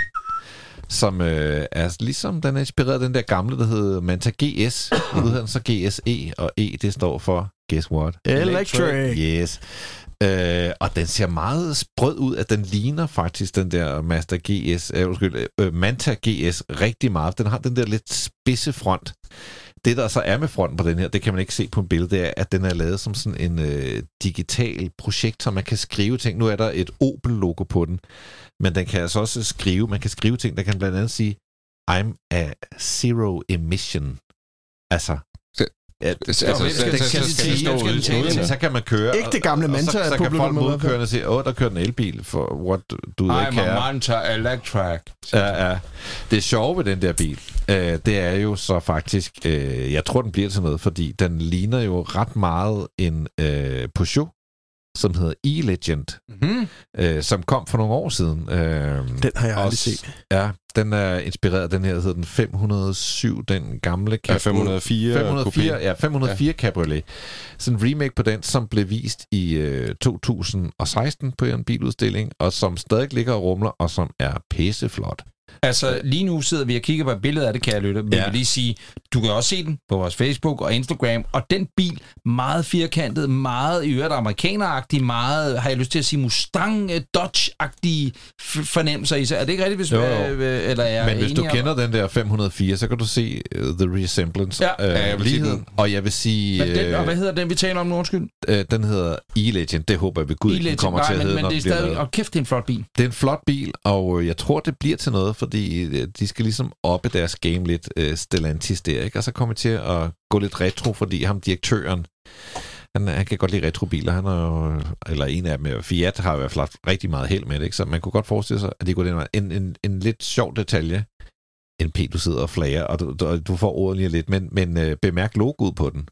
som øh, er ligesom, den er inspireret af den der gamle, der hed Manta GS. Nu hedder den så GSE, og E, det står for, guess what? Electric. Yes. Øh, og den ser meget sprød ud, at den ligner faktisk den der Mazda GS, øh, undskyld, øh, Manta GS rigtig meget. Den har den der lidt spidse front. Det, der så er med fronten på den her, det kan man ikke se på en billede, det er, at den er lavet som sådan en øh, digital projekt, så man kan skrive ting. Nu er der et Opel-logo på den, men den kan altså også skrive, man kan skrive ting, der kan blandt andet sige, I'm a zero emission. Altså, Ja, Altså, hvem så- skal- skal det skal det skal ude- det tale ude- til? så kan man køre. Ikke det gamle Manta så, så kan folk den måde. møde kørende og sige, åh, der kører en elbil, for what do they I'm care? a Manta Electric. Ja, ja. Det sjove ved den der bil, øh, det er jo så faktisk, øh, jeg tror, den bliver til noget, fordi den ligner jo ret meget en øh, Peugeot, som hedder E-Legend, Mm. øh, som kom for nogle år siden. Øh, Den har jeg aldrig også- set. Ja, den er inspireret af den her, der hedder den 507, den gamle Ja, Cabrio- 504 504, Coupé. ja, 504 ja. Cabriolet. Sådan en remake på den, som blev vist i øh, 2016 på en biludstilling, og som stadig ligger og rumler, og som er pisseflot. Altså, lige nu sidder vi og kigger på et billede af det, kan jeg lytte. Men Ja. jeg vil lige sige, du kan også se den på vores Facebook og Instagram. Og den bil, meget firkantet, meget i øvrigt amerikaneragtig, meget, har jeg lyst til at sige, Mustang, øh, Dodge-agtige fornemmelser i sig. Er det ikke rigtigt, hvis Jo, jo. øh, eller er jeg Men hvis du om- kender den der 504, så kan du se uh, The Resemblance. Ja. øh, Ja, jeg vil sige den. Og jeg vil sige, Men den, og hvad øh, hedder den, vi taler om nu, undskyld? øh, den hedder E-Legend. Det håber jeg ved Gud, ikke, den kommer til at Nej, hedde, men, men det er stadig... Og kæft, det er en flot bil. Det er en flot bil, og øh, jeg tror, det bliver til noget, fordi de, øh, de skal ligesom oppe deres game lidt, øh, Stellantis der, ikke? Og så kommer til at gå lidt retro, fordi ham direktøren, han, han kan godt lide retrobiler. Han er jo, eller en af dem, øh, Fiat har i hvert fald haft rigtig meget held med det, ikke? Så man kunne godt forestille sig, at det går den vej. En, en, en lidt sjov detalje, NP, du sidder og flager, og du, du, du får ordet lige lidt, men, men øh, bemærk logoet på den.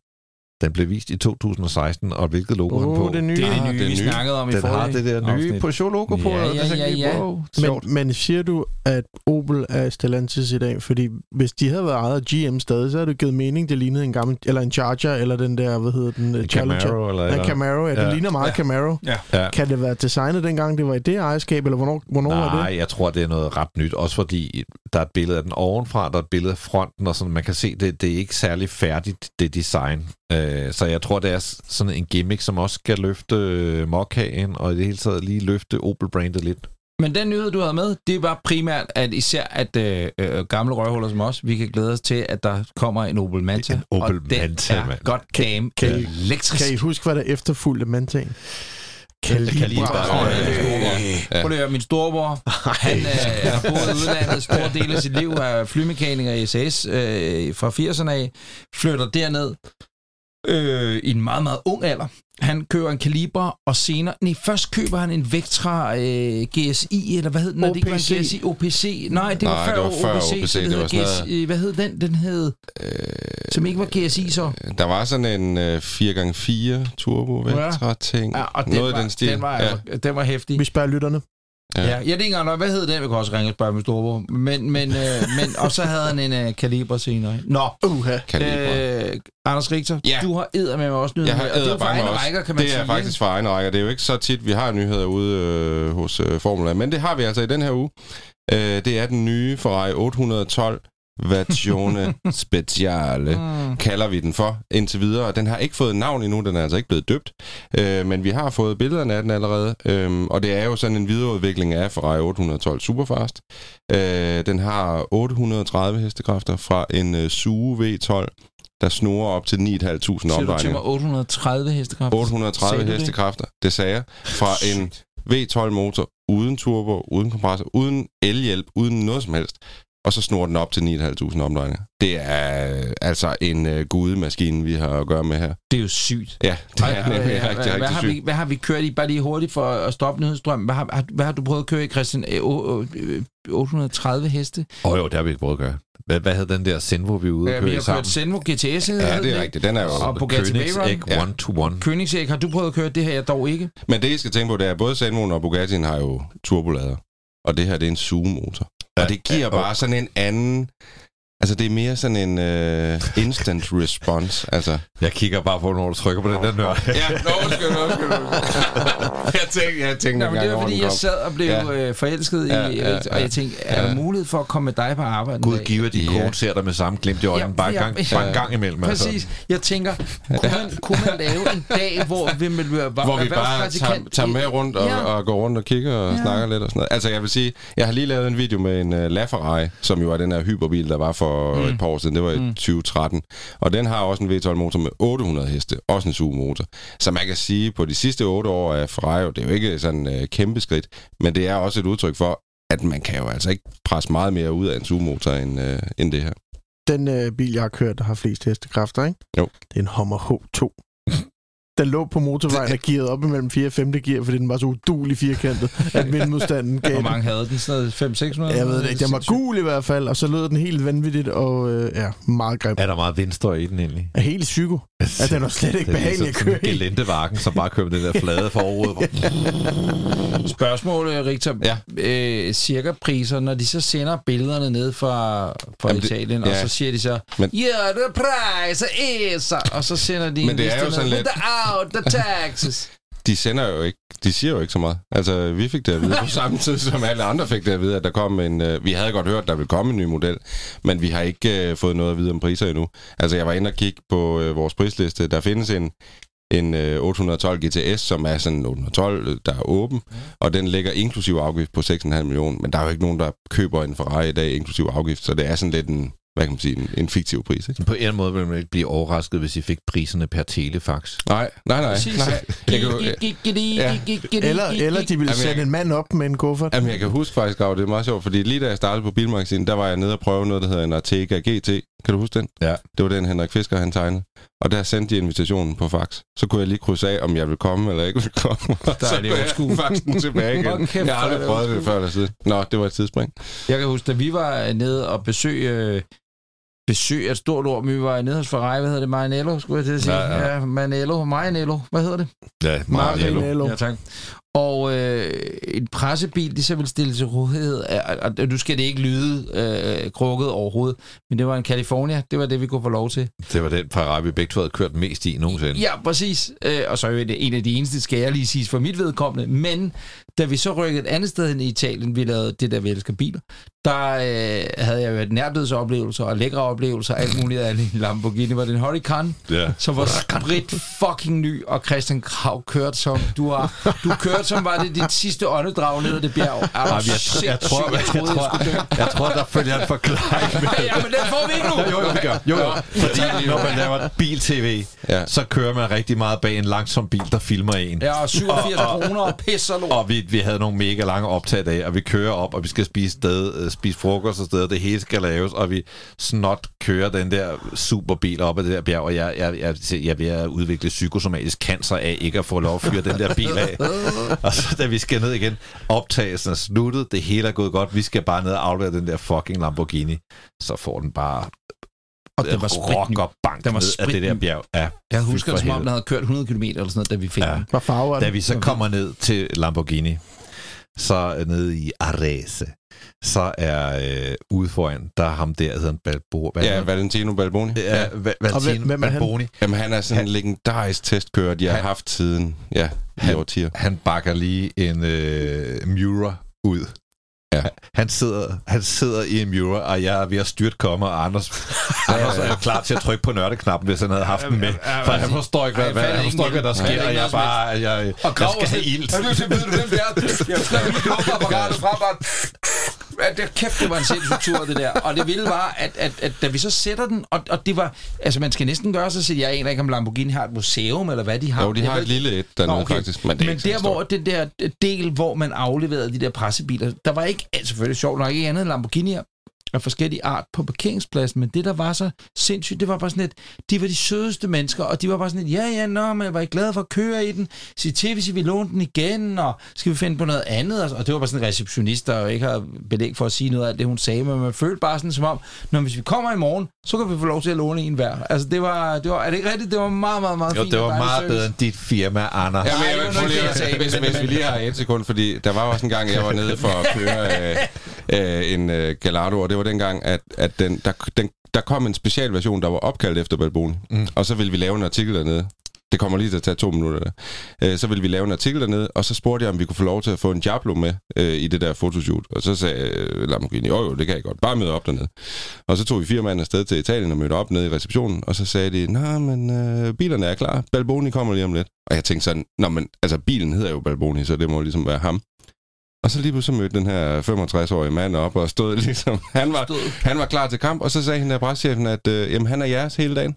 Den blev vist i 2016, og hvilket logo den Åh, på? det nye. Det er Ah, det nye, det vi nye. snakkede om i Den forrige har det der nye afsnit. Peugeot-logo på. Ja, det ja, ja, ja. Wow. Men, men siger du, at Opel er Stellantis i dag? Fordi hvis de havde været ejet af GM stadig, så havde det givet mening, det lignede en gammel, eller en Charger, eller den der, hvad hedder den? En Challenger. Camaro, eller, Ja, eller Camaro, ja, det Ja. ligner meget Ja. Camaro. Ja. Kan det være designet dengang, det var i det ejerskab, eller hvornår, hvornår var det? Nej, jeg tror, det er noget ret nyt. Også fordi der er et billede af den ovenfra, der er et billede af fronten, og sådan, man kan se, det, det er ikke særlig færdigt, det design. Øh, så jeg tror, det er sådan en gimmick, som også skal løfte øh, Mokkaen, og i det hele taget lige løfte Opel-brandet lidt. Men den nyhed, du havde med, det var primært, at især at øh, øh, gamle røvhuller som os, vi kan glæde os til, at der kommer en Opel Manta. En Opel og Manta, er mand. godt damn kan I- elektrisk. Kan I huske, hvad der efterfulgte Mantaen? Kaliber. Ja. Prøv lige at høre, min storebror, han øh, har boet i udlandet stor del af sit liv, er flymekaniker i SAS øh, fra 80'erne af, flytter derned øh, i en meget, meget ung alder. Han køber en kaliber, og senere... Nej, først køber han en Vectra øh, GSI, eller hvad hed den? når det ikke var en OPC. GSI? OPC? Nej, det var Nej, før det var før OPC. OPC, så det hed var GSI, Hvad hed den? Den hed... som ikke var GSI så. Der var sådan en øh, 4x4 turbo Vectra ting. Ja, og den Noget var, i den stil. Den var, ja. ja. den var hæftig. Vi spørger lytterne. Ja. Ja, jeg ikke engang, hvad hed den? Vi kan også ringe og spørge min storebror. Men, men, øh, men, og så havde han en uh, kaliber senere. Nå, Uha. Kaliber. øh, Anders Richter, Ja. du har æder med mig også nyheder Jeg har med, er edderbange egen også. rækker, kan man det sige. er faktisk for egen rækker. Det er jo ikke så tit, vi har nyheder ude øh, hos øh, Formula, men det har vi altså i den her uge. Øh, det er den nye Ferrari 812 Versione Speciale, Mm. kalder vi den for indtil videre. Den har ikke fået navn endnu, den er altså ikke blevet døbt, øh, men vi har fået billederne af den allerede, øh, og det er jo sådan en videreudvikling af Ferrari 812 Superfast. Øh, den har 830 hestekræfter fra en øh, Suge V12, der snurrer op til 9.500 Siger du til omdrejninger. mig 830 hestekræfter? 830 Sagde du det? hestekræfter, det sagde jeg, fra en V12-motor, uden turbo, uden kompressor, uden elhjælp, uden noget som helst. Og så snor den op til 9.500 omdrejninger. Det er øh, altså en øh, gudemaskine, vi har at gøre med her. Det er jo sygt. Ja, det er nemlig rigtig, hvad, rigtig har sygt. vi, hvad har vi kørt i? Bare lige hurtigt for at stoppe nyhedsstrømmen. Hvad har, har, hvad har du prøvet at køre i, Christian? Øh, å- å- øh, 830 heste? Åh oh, jo, det har vi ikke prøvet at gøre. Hvad, hvad hed den der Senvo, vi ude Ja, at vi køre i har sammen? kørt Senvo GTS. Ja, det er rigtigt. Den er jo... Og Bugatti Veyron. Koenigsegg One to One. Koenigsegg, har du prøvet at køre det her? Jeg dog ikke. Men det, I skal tænke på, det er, at både Sandmoen og Bugatti'en har jo turbolader. Og det her, det er en sugemotor. Og det giver ja, bare sådan en anden... Altså, det er mere sådan en uh, instant response. Altså, Jeg kigger bare på, når du trykker på den der nørd. Ja, nå, undskyld, undskyld. jeg tænkte, jeg tænkte Nå, men det var fordi, jeg sad og blev Ja. øh, forelsket Ja, i, ja, og jeg tænkte, er der Ja. mulighed for at komme med dig på arbejde? Gud giver, de Ja. kone ser dig med samme glimt i øjnene, Ja, bare en ja, gang, ja. bare en gang imellem. altså. Præcis. Jeg tænker, kunne man, kunne man lave en dag, hvor vi vil være Hvor vi bare tager, tager med rundt og, Ja. og går rundt og kigger og Ja. snakker lidt og sådan noget. Altså, jeg vil sige, jeg har lige lavet en video med en uh, LaFerrari, som jo er den her hyperbil, der var for for mm. et par år siden. Det var i Mm. 2013. Og den har også en V12-motor med 800 heste. Også en SUV-motor. Så man kan sige, på de sidste otte år af Ferrari, det er jo ikke sådan et øh, kæmpe skridt, men det er også et udtryk for, at man kan jo altså ikke presse meget mere ud af en SUV-motor end, øh, end det her. Den øh, bil, jeg har kørt, der har flest hestekræfter, ikke? Jo. Det er en Hummer H2. Den lå på motorvejen og gearede op imellem 4 og 5. gear, fordi den var så udulig firkantet, at vindmodstanden gav Hvor mange havde den? Sådan noget 500-600? Jeg ved det ikke. Den var gul i hvert fald, og så lød den helt vanvittigt, og øh, ja, meget grim. Er der meget vindstøj i den egentlig? Er helt psyko. Ja, den var slet ikke behagelig at køre i. Gelentevagen, som bare kører den der flade forrude. Spørgsmål, Rigtig. Ja. Øh, cirka priser, når de så sender billederne ned fra, fra Jamen, det- Italien, og ja. så siger de så, Men- ja, the price is, og så sender de Men en det er jo sådan lidt- out, the taxes. de sender jo ikke, de siger jo ikke så meget. Altså, vi fik det at vide på samme tid, som alle andre fik det at vide, at der kom en... Øh, vi havde godt hørt, at der ville komme en ny model, men vi har ikke øh, fået noget at vide om priser endnu. Altså, jeg var inde og kigge på øh, vores prisliste. Der findes en, en øh, 812 GTS, som er sådan en 812, øh, der er åben, og den ligger inklusiv afgift på 6,5 millioner, men der er jo ikke nogen, der køber en Ferrari i dag inklusiv afgift, så det er sådan lidt en, hvad kan man sige, en, en fiktiv pris, ikke? På en måde ville man ikke blive overrasket, hvis I fik priserne per telefax. Nej, nej, nej. Nej. Jeg kan, jo- Ja. Eller, eller de ville sætte jeg- en mand op med en kuffert. Jamen, jeg kan huske faktisk, Gav, det er meget sjovt, fordi lige da jeg startede på Bilmagasinet, der var jeg nede og prøve noget, der hedder en Artega GT. Kan du huske den? Ja. Det var den, Henrik Fisker, han tegnede. Og der sendte de invitationen på fax. Så kunne jeg lige krydse af, om jeg ville komme eller ikke ville komme. Og Der er så det old school. faxen tilbage igen. kæft, Jeg har aldrig er prøvet det før eller siden. Nå, det var et tidsspring. Jeg kan huske, da vi var nede og besøge... Besøg er et stort ord, men vi var nede hos Ferrari, hvad hedder det, Marinello, skulle jeg til at sige. Ja, ja. ja Marinello, Marinello, hvad hedder det? Ja, Marinello. Ja, tak. Og øh, en pressebil, de så vil stille til rådighed, og nu skal det ikke lyde øh, krukket overhovedet, men det var en California, det var det, vi kunne få lov til. Det var den Ferrari, vi begge to havde kørt mest i nogensinde. Ja, præcis. Øh, og så er det en af de eneste, skal jeg lige sige, for mit vedkommende. Men da vi så rykkede et andet sted hen i Italien, vi lavede det der, vi elsker biler, der øh, havde jeg jo et nærdødsoplevelser og lækre oplevelser, og alt muligt af en Lamborghini. Var det en Huracan, Ja. som var sprit fucking ny, og Christian Krav kørte som, du har, du kørte som, var det dit sidste åndedrag ned ad det bjerg. Er du jeg, sindssyg? jeg, tror, jeg, jeg tror, jeg tror, der følger en forklaring med. Ja, men den får vi ikke nu. Jo, jo, vi gør. Jo, jo. Fordi når man laver bil-tv, Ja. så kører man rigtig meget bag en langsom bil, der filmer en. Ja, og 87 kroner og pis og lort. Og vi, vi havde nogle mega lange optag af, og vi kører op, og vi skal spise, sted, øh, spise frokost og sted, det hele skal laves, og vi snot kører den der superbil op ad det der bjerg, og jeg, jeg, jeg, jeg er ved at udvikle psykosomatisk cancer af ikke at få lov at fyre den der bil af. og så da vi skal ned igen, optagelsen er sluttet, det hele er gået godt, vi skal bare ned og aflevere den der fucking Lamborghini, så får den bare og den var spritny. rock og bank Den var af det der bjerg. Ja, Jeg husker det, som om den havde kørt 100 km eller sådan noget, da vi fik Ja. den. Hvad farve var Da vi så kommer ned til Lamborghini, så nede i Arese, så er øh, ude foran, der er ham der, hedder en Balbo. hvad Ja, han? Valentino Balboni. ja, ja. Og hvem- Valentino hvem er han? Balboni. Jamen, han er sådan en legendarisk testkører, de har Han- haft siden, ja, i Han- årtier. Han bakker lige en øh, Mura ud. Ja. Han sidder, han sidder i en Mura, og jeg er ved at styrt komme, og Anders, Anders er klar til at trykke på nørdeknappen, hvis han havde haft den med. For han forstår ikke, hvad, hvad, han forstår ikke, hvad der sker, og jeg bare, jeg, jeg, jeg skal have ild. Jeg at vide, hvem det er. Jeg skrev lige lufterapparatet frem, bare... Det, kæft, det var en sindssyg tur, det der. Og det vilde var, at, at, at da vi så sætter den, og, og det var... Altså, man skal næsten gøre sig, at jeg aner ikke, om Lamborghini har et museum, eller hvad de har. Jo, de har et lille et dernede, Nå, okay. faktisk. Men, det Men der, hvor den der del, hvor man afleverede de der pressebiler, der var ikke, altså selvfølgelig sjovt nok, ikke andet end Lamborghini'er af forskellige art på parkeringspladsen, men det, der var så sindssygt, det var bare sådan et, de var de sødeste mennesker, og de var bare sådan et, ja, ja, nå, men var I glade for at køre i den? Sig til, hvis I vil låne den igen, og skal vi finde på noget andet? Og- Og det var bare sådan en receptionist, der jo ikke har belæg for at sige noget af det, hun sagde, men man følte bare sådan som om, når hvis vi kommer i morgen, så kan vi få lov til at låne en hver. Altså, det var, det var er det ikke rigtigt? Det var meget, meget, meget Jo, fint. det var meget service. bedre end dit firma, Anders. Ja, men jeg det vil lige det, at jeg sige, hvis, hvis vi lige har et sekund, fordi der var også en gang, jeg var nede for at køre øh, øh, en øh, Gallardo, og det var dengang, at, at den, der, den, der kom en specialversion, der var opkaldt efter Balboni. Mm. Og så ville vi lave en artikel dernede. Det kommer lige til at tage to minutter der. Øh, så ville vi lave en artikel dernede, og så spurgte jeg, om vi kunne få lov til at få en Diablo med øh, i det der fotoshoot. Og så sagde øh, Lamborghini, jo jo, det kan jeg godt. Bare møde op dernede. Og så tog vi fire mand afsted til Italien og mødte op nede i receptionen, og så sagde de, nej, men øh, bilerne er klar. Balboni kommer lige om lidt. Og jeg tænkte sådan, nå, men altså bilen hedder jo Balboni, så det må ligesom være ham. Og så lige pludselig mødte den her 65-årige mand op og stod ligesom... Han var, han var klar til kamp, og så sagde hende der braschefen, at øh, jamen, han er jeres hele dagen.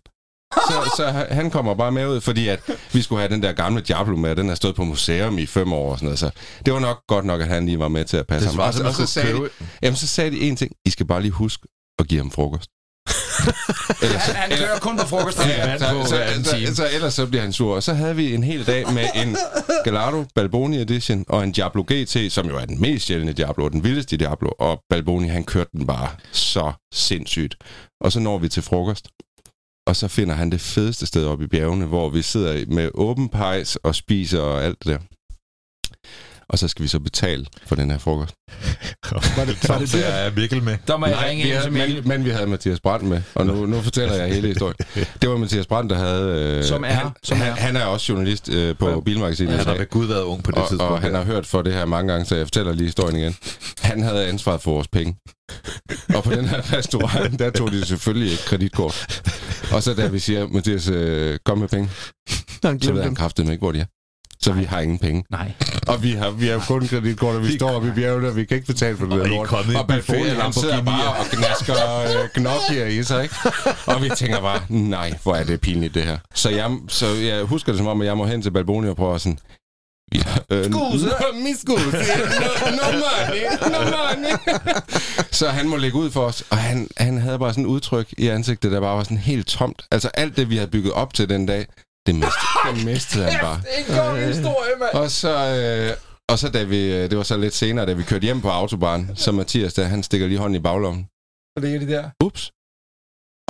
Så, så han- han kommer bare med ud, fordi at vi skulle have den der gamle Diablo med, den har stået på museum i fem år og sådan noget. Så det var nok godt nok, at han lige var med til at passe Det ham. svarer Og, og så, sagde de, jamen, så sagde de en ting. I skal bare lige huske at give ham frokost. ellers, Han, han kører kun på frokost. Ja, så, så, anden så, så, ellers så bliver han sur. Og så havde vi en hel dag med en Gallardo Balboni Edition og en Diablo GT, som jo er den mest sjældne Diablo, den vildeste Diablo. Og Balboni, han kørte den bare så sindssygt. Og så når vi til frokost. Og så finder han det fedeste sted oppe i bjergene, hvor vi sidder med åben pejs og spiser og alt det der. Og så skal vi så betale for den her frokost. Var det, var det, det er Mikkel med? Der må jeg Nej, ringe vi ind til havde, Mikkel. men, men vi havde Mathias Brandt med, og nu, nu fortæller jeg hele historien. Det var Mathias Brandt, der havde... Øh, Som er- han, som han, er. han er også journalist øh, på Ja. Bilmagasinet. Han har ved Gud været ung på det og, tidspunkt. og han har hørt for det her mange gange, så jeg fortæller lige historien igen. Han havde ansvaret for vores penge. Og på den her restaurant, der tog de selvfølgelig ikke kreditkort. Og så da vi siger, Mathias, øh, kom med penge, Han så ved han dem. kraftedeme ikke, hvor de er. Så vi har ingen penge. Nej. Og vi har, vi har kun kreditkort, og vi står oppe i bjergene, og vi kan ikke betale for det Og der er lort. Og Balboni, af han sidder bare og gnasker øh, i sig, ikke? Og vi tænker bare, nej, hvor er det pinligt, det her. Så jeg, så jeg husker det som om, at jeg må hen til Balboni og prøve sådan... Ja, øh, Skuse. Mi skuse. No, no money. No money. så han må lægge ud for os, og han, han havde bare sådan et udtryk i ansigtet, der bare var sådan helt tomt. Altså alt det, vi havde bygget op til den dag, det mistede, det mistede han bare. Det er en god historie, mand. Og så, øh, og så da vi, øh, det var så lidt senere, da vi kørte hjem på autobahn, så Mathias, der, han stikker lige hånden i baglommen. Så ligger de der. Ups.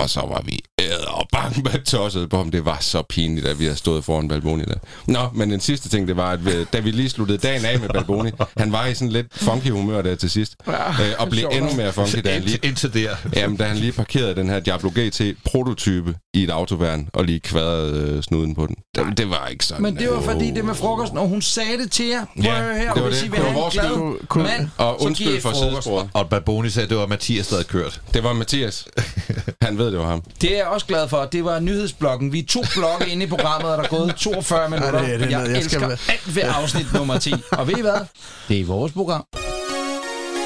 Og så var vi æder og bang med tosset på ham. Det var så pinligt, at vi havde stået foran Balboni der. Nå, men den sidste ting, det var, at vi, da vi lige sluttede dagen af med Balboni, han var i sådan lidt funky humør der til sidst, øh, og blev sjovt endnu mere funky, da han lige Indtil, der. Jamen, da han lige parkerede den her Diablo GT prototype i et autoværn, og lige kvadrede øh, snuden på den. Det, det var ikke sådan. Men det var øh, fordi det med frokosten, og hun sagde det til jer. Prøv Ja, at høre her, det var hvis det. I vil Det var have en vores glad skyld. Kunne- mand, Og undskyld for sidesporet. Og Balboni sagde, at det var Mathias, der havde kørt. Det var Mathias. Han ved, det var ham. Det er jeg også glad for. Det var nyhedsblokken. Vi er to blokke inde i programmet, og der er gået 42 minutter. det er det, jeg, jeg skal elsker være- alt ved afsnit nummer 10. Og ved I hvad? Det er vores program.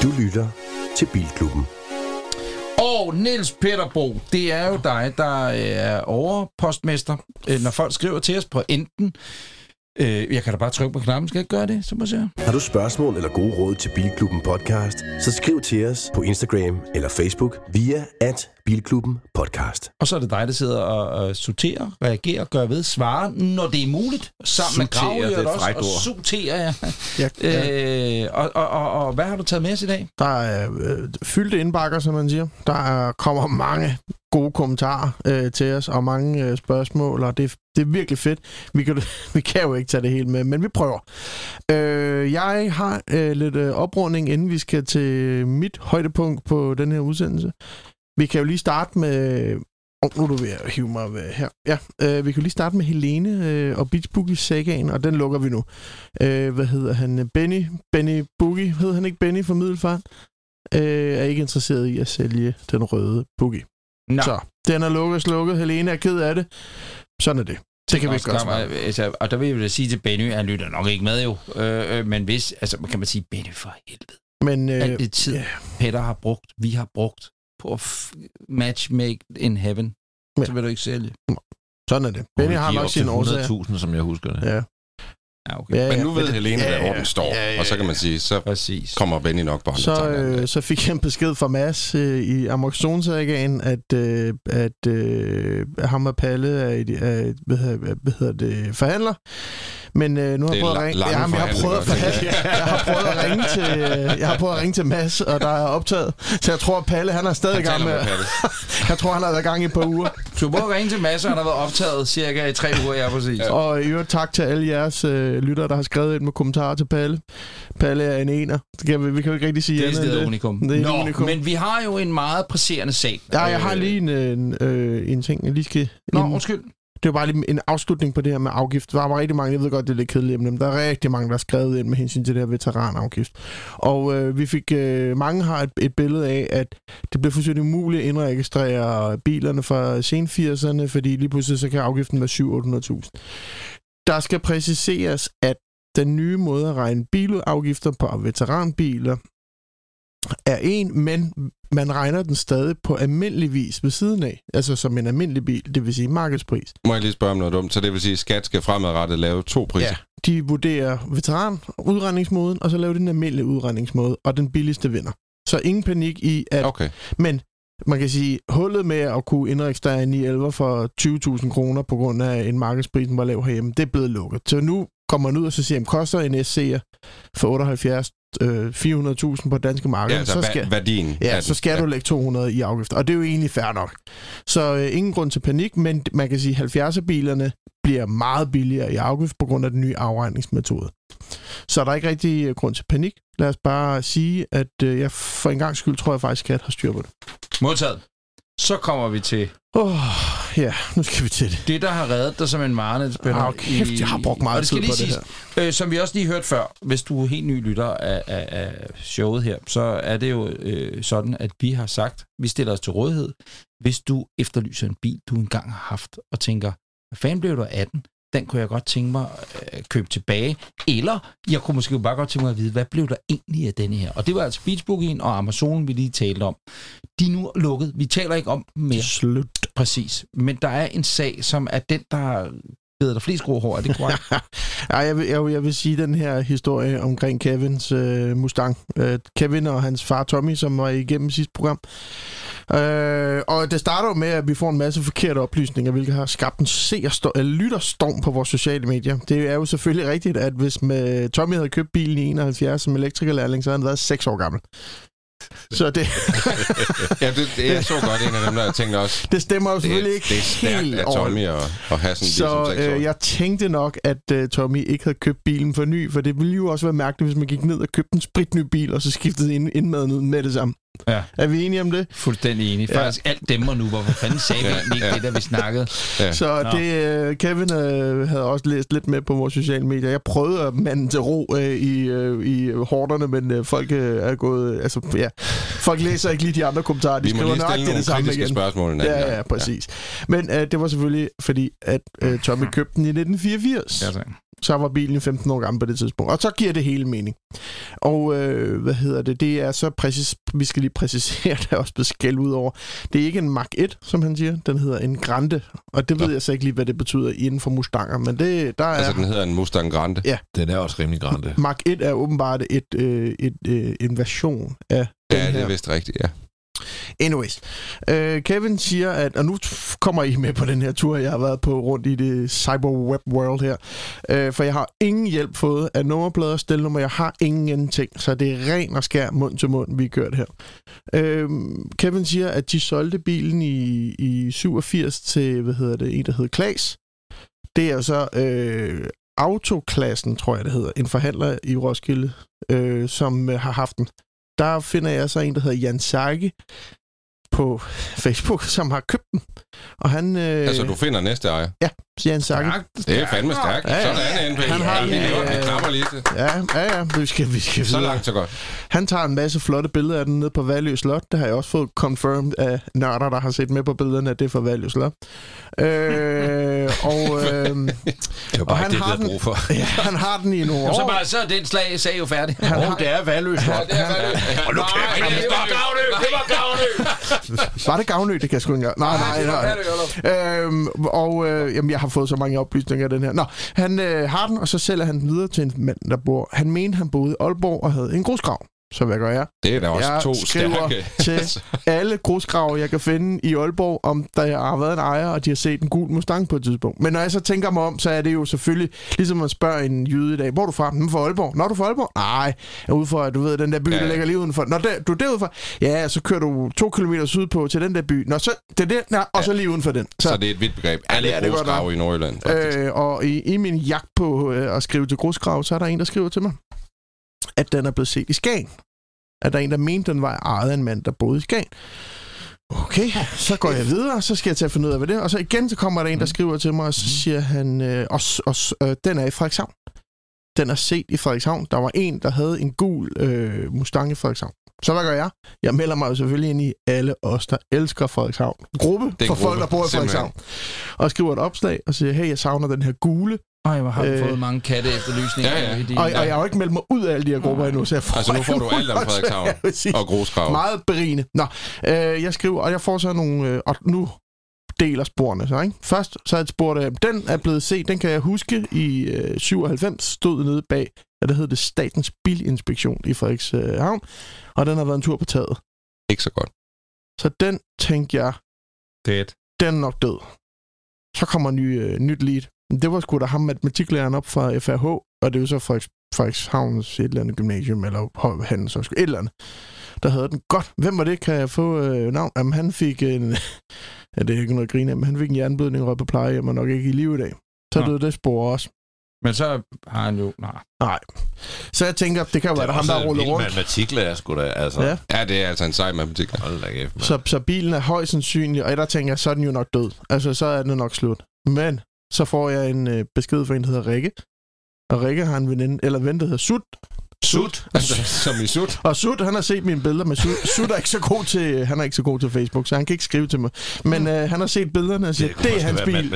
Du lytter til Bilklubben. Og Niels Peterbro, det er jo dig, der er overpostmester. Øh, Når folk skriver til os på enten... Øh, jeg kan da bare trykke på knappen. Skal jeg ikke gøre det, så må jeg se. Har du spørgsmål eller gode råd til Bilklubben podcast, så skriv til os på Instagram eller Facebook via at Bilklubben podcast. Og så er det dig, der sidder og, og sorterer, reagerer, gør ved, svarer, når det er muligt. Sammen med Sorterer, Grav, det et også, og sorterer, ja. Ja, ja. Øh, og, og, og, og, hvad har du taget med os i dag? Der er øh, fyldte indbakker, som man siger. Der er, kommer mange gode kommentarer øh, til os, og mange øh, spørgsmål, og det, det er virkelig fedt. Vi kan, vi kan jo ikke tage det hele med, men vi prøver. Øh, jeg har øh, lidt øh, oprunding, inden vi skal til mit højdepunkt på den her udsendelse. Vi kan jo lige starte med... Oh, nu er du ved at hive mig ved her. Ja, øh, vi kan jo lige starte med Helene øh, og Beach Boogie sagaen, og den lukker vi nu. Øh, hvad hedder han? Benny? Benny Boogie? Hed han ikke Benny fra Middelfart? Øh, er ikke interesseret i at sælge den røde Boogie. Nå, Så, den er lukket og slukket. Helene er ked af det. Sådan er det. Det kan vi ikke gøre meget. altså, Og der vil jeg da sige til Benny, han lytter nok ikke med jo. Øh, øh, men hvis, altså kan man sige, Benny for helvede. Men Øh, øh, Alt det tid, ja. Peter har brugt, vi har brugt på at f- matchmake in heaven. Ja. Så vil du ikke sælge. sådan er det. Benny har nok sine årsager. 100.000, som jeg husker det. Ja. Ja, okay. Ja, Men nu ved det- Helene, ja, ja, hvor den står. ja, ja, Og så kan man sige, så Præcis. kommer Benny nok på andre Så, øh, så fik jeg en besked fra Mads øh, i Amazon-sagaen, at, øh, at øh, ham og Palle er, er hvad, hedder, hvad hedder det, forhandler. Men øh, nu har jeg prøvet at ringe. lange Jamen, jeg har prøvet at forhandle. Jeg har prøvet at ringe til, øh, jeg har prøvet at ringe til Mads, og der er optaget. Så jeg tror, at Palle han er stadig i gang med. Jeg tror, han har været i gang i et par uger. Så du må ringe til Mads, og han har været optaget cirka i tre uger, ja, præcis. Ja. Og i øvrigt tak til alle jeres øh, lyttere, der har skrevet ind med kommentarer til Palle. Palle er en ener. Det kan vi, vi kan jo ikke rigtig sige Det er andet det. unikum. Det er Nå, unikum. men vi har jo en meget presserende sag. Ja, jeg har Øh, lige en, en, øh, en ting, jeg lige skal... Nå, undskyld. Det var bare lige en afslutning på det her med afgift. Der var rigtig mange, jeg ved godt, det er lidt kedeligt, men der er rigtig mange, der har skrevet ind med hensyn til det her veteranafgift. Og øh, vi fik, øh, mange har et, et billede af, at det blev fuldstændig umuligt at indregistrere bilerne fra sen 80'erne, fordi lige pludselig så kan afgiften være 700-800.000. Der skal præciseres, at den nye måde at regne bilafgifter på veteranbiler er en, men man regner den stadig på almindelig vis ved siden af. Altså som en almindelig bil, det vil sige markedspris. Må jeg lige spørge om noget dumt? Så det vil sige, at skat skal fremadrettet lave to priser? Ja. De vurderer veteran udregningsmåden, og så laver de den almindelige udregningsmåde, og den billigste vinder. Så ingen panik i, at... Okay. Men man kan sige, hullet med at kunne indregistrere en 911 for 20.000 kroner på grund af en markedspris, var lav herhjemme, det er blevet lukket. Så nu kommer man ud og så siger, at koster en SC'er for 78 øh, 400.000 på danske marked, Ja, altså så skal, værdien. ja, så skal du lægge 200 i afgifter. Og det er jo egentlig fair nok. Så øh, ingen grund til panik, men man kan sige, at 70'er-bilerne bliver meget billigere i afgift på grund af den nye afregningsmetode. Så der er ikke rigtig øh, grund til panik. Lad os bare sige, at øh, jeg for en gang skyld tror jeg faktisk, at har styr på det. Modtaget. Så kommer vi til oh, ja, nu skal vi til det. det, der har reddet dig som en marnedsspiller. Ah, kæft, jeg har brugt meget tid på det siges, Øh, som vi også lige hørte før, hvis du er helt ny lytter af, af, af showet her, så er det jo øh, sådan, at vi har sagt, vi stiller os til rådighed, hvis du efterlyser en bil, du engang har haft, og tænker, hvad fanden blev du af den? Den kunne jeg godt tænke mig at øh, købe tilbage. Eller jeg kunne måske bare godt tænke mig at vide, hvad blev der egentlig af denne her? Og det var altså Beachbookien og Amazon, vi lige talte om. De er nu lukket. Vi taler ikke om dem mere. Slut. Præcis. Men der er en sag, som er den, der ved der flest gråhår. Er det korrekt? ja, jeg vil, jeg, vil, jeg vil sige den her historie omkring Kevins øh, Mustang. Øh, Kevin og hans far Tommy, som var igennem sidste program. Øh, og det starter jo med, at vi får en masse forkerte oplysninger, hvilket har skabt en seerstorm, lytterstorm på vores sociale medier. Det er jo selvfølgelig rigtigt, at hvis med Tommy havde købt bilen i 71 som elektrikerlærling, så havde han været 6 år gammel. Så det, Ja, det, det, jeg så godt en af dem, der jeg tænkte også, det stemmer jo det, selvfølgelig ikke det er stærkt helt af Tommy at, at have sådan Så som øh, jeg tænkte nok, at øh, Tommy ikke havde købt bilen for ny, for det ville jo også være mærkeligt, hvis man gik ned og købte en spritny bil, og så skiftede ind, indmaden ud med det samme. Ja. Er vi enige om det? Fuldstændig enig. Ja. Faktisk alt dæmmer nu, hvorfor fanden sagde vi Ja, egentlig ikke ja. det, der vi snakkede? Ja. Så Nå. det, øh, Kevin øh, havde også læst lidt med på vores sociale medier. Jeg prøvede at mande til ro øh, i, øh, i hårderne, men øh, folk øh, er gået... Altså, ja, folk læser ikke lige de andre kommentarer. De Vi skriver nøjagtigt nogle det samme kritiske igen. spørgsmål Ja, ja, præcis. Men øh, det var selvfølgelig fordi, at øh, Tommy købte den i 1984. Ja. Så var bilen 15 år gammel på det tidspunkt. Og så giver det hele mening. Og øh, hvad hedder det? Det er så præcis, vi skal lige præcisere, der er også blevet skæld ud over. Det er ikke en Mark 1, som han siger. Den hedder en Grande. Og det ved jeg så ikke lige, hvad det betyder inden for Mustanger. Men det, der er... Altså, den hedder en Mustang Grande. Ja. Den er også rimelig grande. Mark 1 er åbenbart et, øh, et, øh, en version af den Ja, det er vist rigtigt, ja. Anyways, øh, Kevin siger, at, og nu kommer I med på den her tur, jeg har været på rundt i det cyberweb world her, øh, for jeg har ingen hjælp fået af nummerplader og stelnummer, jeg har ingenting, så det er ren og skær mund til mund, vi har kørt her. Øh, Kevin siger, at de solgte bilen i, i 87 til, hvad hedder det, en der hedder Klaas. Det er jo så øh, autoklassen, tror jeg det hedder, en forhandler i Roskilde, øh, som øh, har haft den der finder jeg så en, der hedder Jan Sarge på Facebook, som har købt den. Og han... Øh, Altså, du finder næste ejer. Jan Sarge. Det er fandme stærkt. Ja, ja. Sådan, NP. Han har ja, en, det er øh, en knapper lige til. Ja, ja, ja. Vi skal, vi skal Så videre. langt, så godt. Han tager en masse flotte billeder af den nede på Valø Slot. Det har jeg også fået confirmed af nørder, der har set med på billederne, at det er fra Valø Slot. Øh, og øh, Det er Og bare han det, har vi den- brug for. ja, han har den i nogle år. Så, bare, så er den slag, sag jo færdig. Han har, det er valgløst. Og nu kæft, det var Gavnø! Det var Gavnø! var det Gavnø? Det kan jeg sgu ikke engang. Nej, nej, nej. Øhm, og øh, jamen, jeg har fået så mange oplysninger af den her. Nå, han øh, har den, og så sælger han den videre til en mand, der bor... Han mente, han boede i Aalborg og havde en grusgrav. Så hvad gør jeg? Det er da også Jeg to skriver stærke. til alle grusgrave, jeg kan finde i Aalborg, om der har været en ejer, og de har set en gul Mustang på et tidspunkt. Men når jeg så tænker mig om, så er det jo selvfølgelig, ligesom man spørger en jyde i dag, hvor er du fra? Den fra Aalborg. Når du fra Aalborg? Nej, jeg er ude for, du ved, den der by, Ja, der ja. ligger lige udenfor. Når der, du er derude for? Ja, så kører du to kilometer sydpå til den der by. Nå, så det er det, ja, og så lige uden for den. Så det er et vidt begreb. Ja, Alle godt grusgrave i Nordjylland, faktisk. Øh, og i, i min jagt på øh, at skrive til grusgrav, så er der en, der skriver til mig, at den er blevet set i Skagen. At der er en, der mente, den var ejet af en mand, der boede i Skagen. Okay, så går jeg videre, så skal jeg til at finde ud af, hvad det er. Og så igen, så kommer der en, der skriver til mig, og så siger han, øh, og, s- og, s- øh, den er i Frederikshavn. Den er set i Frederikshavn. Der var en, der havde en gul øh, Mustang i Frederikshavn. Så hvad gør jeg? Jeg melder mig jo selvfølgelig ind i alle os, der elsker Frederikshavn. Gruppe for gruppe, folk, der bor i simpelthen. Frederikshavn. Og skriver et opslag og siger, hey, jeg savner den her gule Ej, hvor har du Øh. fået mange katte efterlysninger. Ja, ja. i din- Og, og jeg har jo ikke meldt mig ud af alle de her grupper endnu, så jeg får Altså, nu får du alt om Frederikshavn. Ja. Og grusgrav. Meget berigende. Nå, øh, jeg skriver, og jeg får så nogle... Øh, og nu deler sporene så, ikke? Først så er et spor, der, den er blevet set, den kan jeg huske, i øh, 97 stod nede bag, hvad der hedder det, Statens Bilinspektion i Frederikshavn, og den har været en tur på taget. Ikke så godt. Så den tænkte jeg, Dead. den er nok død. Så kommer ny, øh, nyt lead. Det var sgu da ham matematiklæreren op fra FRH, og det er jo så Frederiks, Frederikshavns et eller andet gymnasium, eller Høj- Handelshøjskole, et eller andet, der havde den. Godt, hvem var det? Kan jeg få øh, navn? Jamen, han fik en... ja, det er ikke noget at grine af, men han fik en jernblødning og på plejehjem og nok ikke i live i dag. Så Nå. døde det spor også. Men så har han jo... Nej. Nej. Så jeg tænker, det kan jo være, der ham, der ruller rundt. matematiklærer, sgu da. Altså, Ja. Ja, det er altså en sej matematik. Hold da kæft. Så, så bilen er højst sandsynlig, og der tænker jeg, så er den jo nok død. Altså, så er den nok slut. Men så får jeg en øh, besked fra en, der hedder Rikke. Og Rikke har en veninde, eller ven, der hedder Sut. Sut. Altså, som i sut. Og Sut, han har set mine billeder, men Sut, Sut er ikke så god til, han er ikke så god til Facebook, så han kan ikke skrive til mig. Men øh, han har set billederne og siger, det, det er hans bil.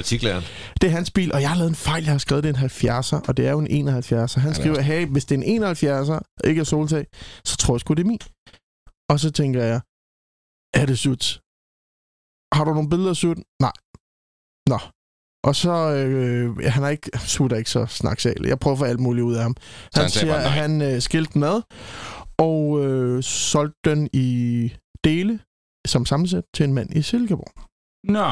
Det er hans bil, og jeg har lavet en fejl. Jeg har skrevet, det er en 70'er, og det er jo en 71'er. Han skriver, hey, hvis det er en 71'er, ikke er soltag, så tror jeg sgu, det er min. Og så tænker jeg, er det Sut? Har du nogle billeder af Sut? Nej. Nå. Og så, øh, han er ikke, Sut er ikke så snaksal. Jeg prøver at få alt muligt ud af ham. Så Han, han siger, at han øh, skilte den ad, og øh, solgte den i dele som sammensæt til en mand i Silkeborg. Nå.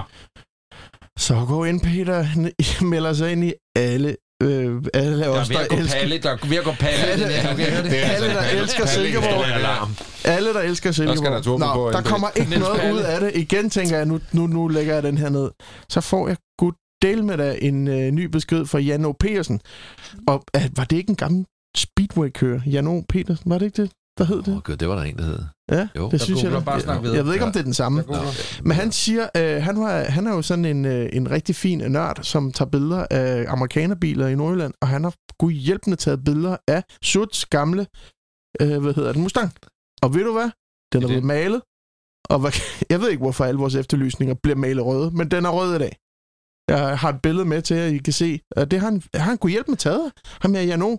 Så gå ind, Peter. I melder sig ind i alle, øh, alle Der os, er der gå elsker, palle. Der er ved at gå palle. kan høre det. Er altså alle, der Palle- elsker Silkeborg. Alarm. alle, der elsker Silkeborg. skal der på der kommer ikke noget ud af det. Igen tænker jeg, nu, nu, nu lægger jeg den her ned. Så får jeg gud del med dig en øh, ny besked fra Jan O. Petersen. Og øh, var det ikke en gammel Speedway-kører? Jan O. Petersen, var det ikke det? Hvad hed det? Åh, gud, det var der en, der hed. Ja, Jo. det synes jeg. da. bare jeg, jeg ved ikke, om det er den samme. Men han siger, øh, han, var, han er jo sådan en, øh, en rigtig fin nørd, som tager billeder af amerikanerbiler i Nordjylland, og han har gud hjælpende taget billeder af Suts gamle, øh, hvad hedder den, Mustang. Og ved du hvad? Den er er blevet malet, og hvad, jeg ved ikke, hvorfor alle vores efterlysninger bliver malet røde, men den er rød i dag. Jeg har et billede med til, at I kan se, at det har han, han kunne hjælpe med taget. Ham her, Jano.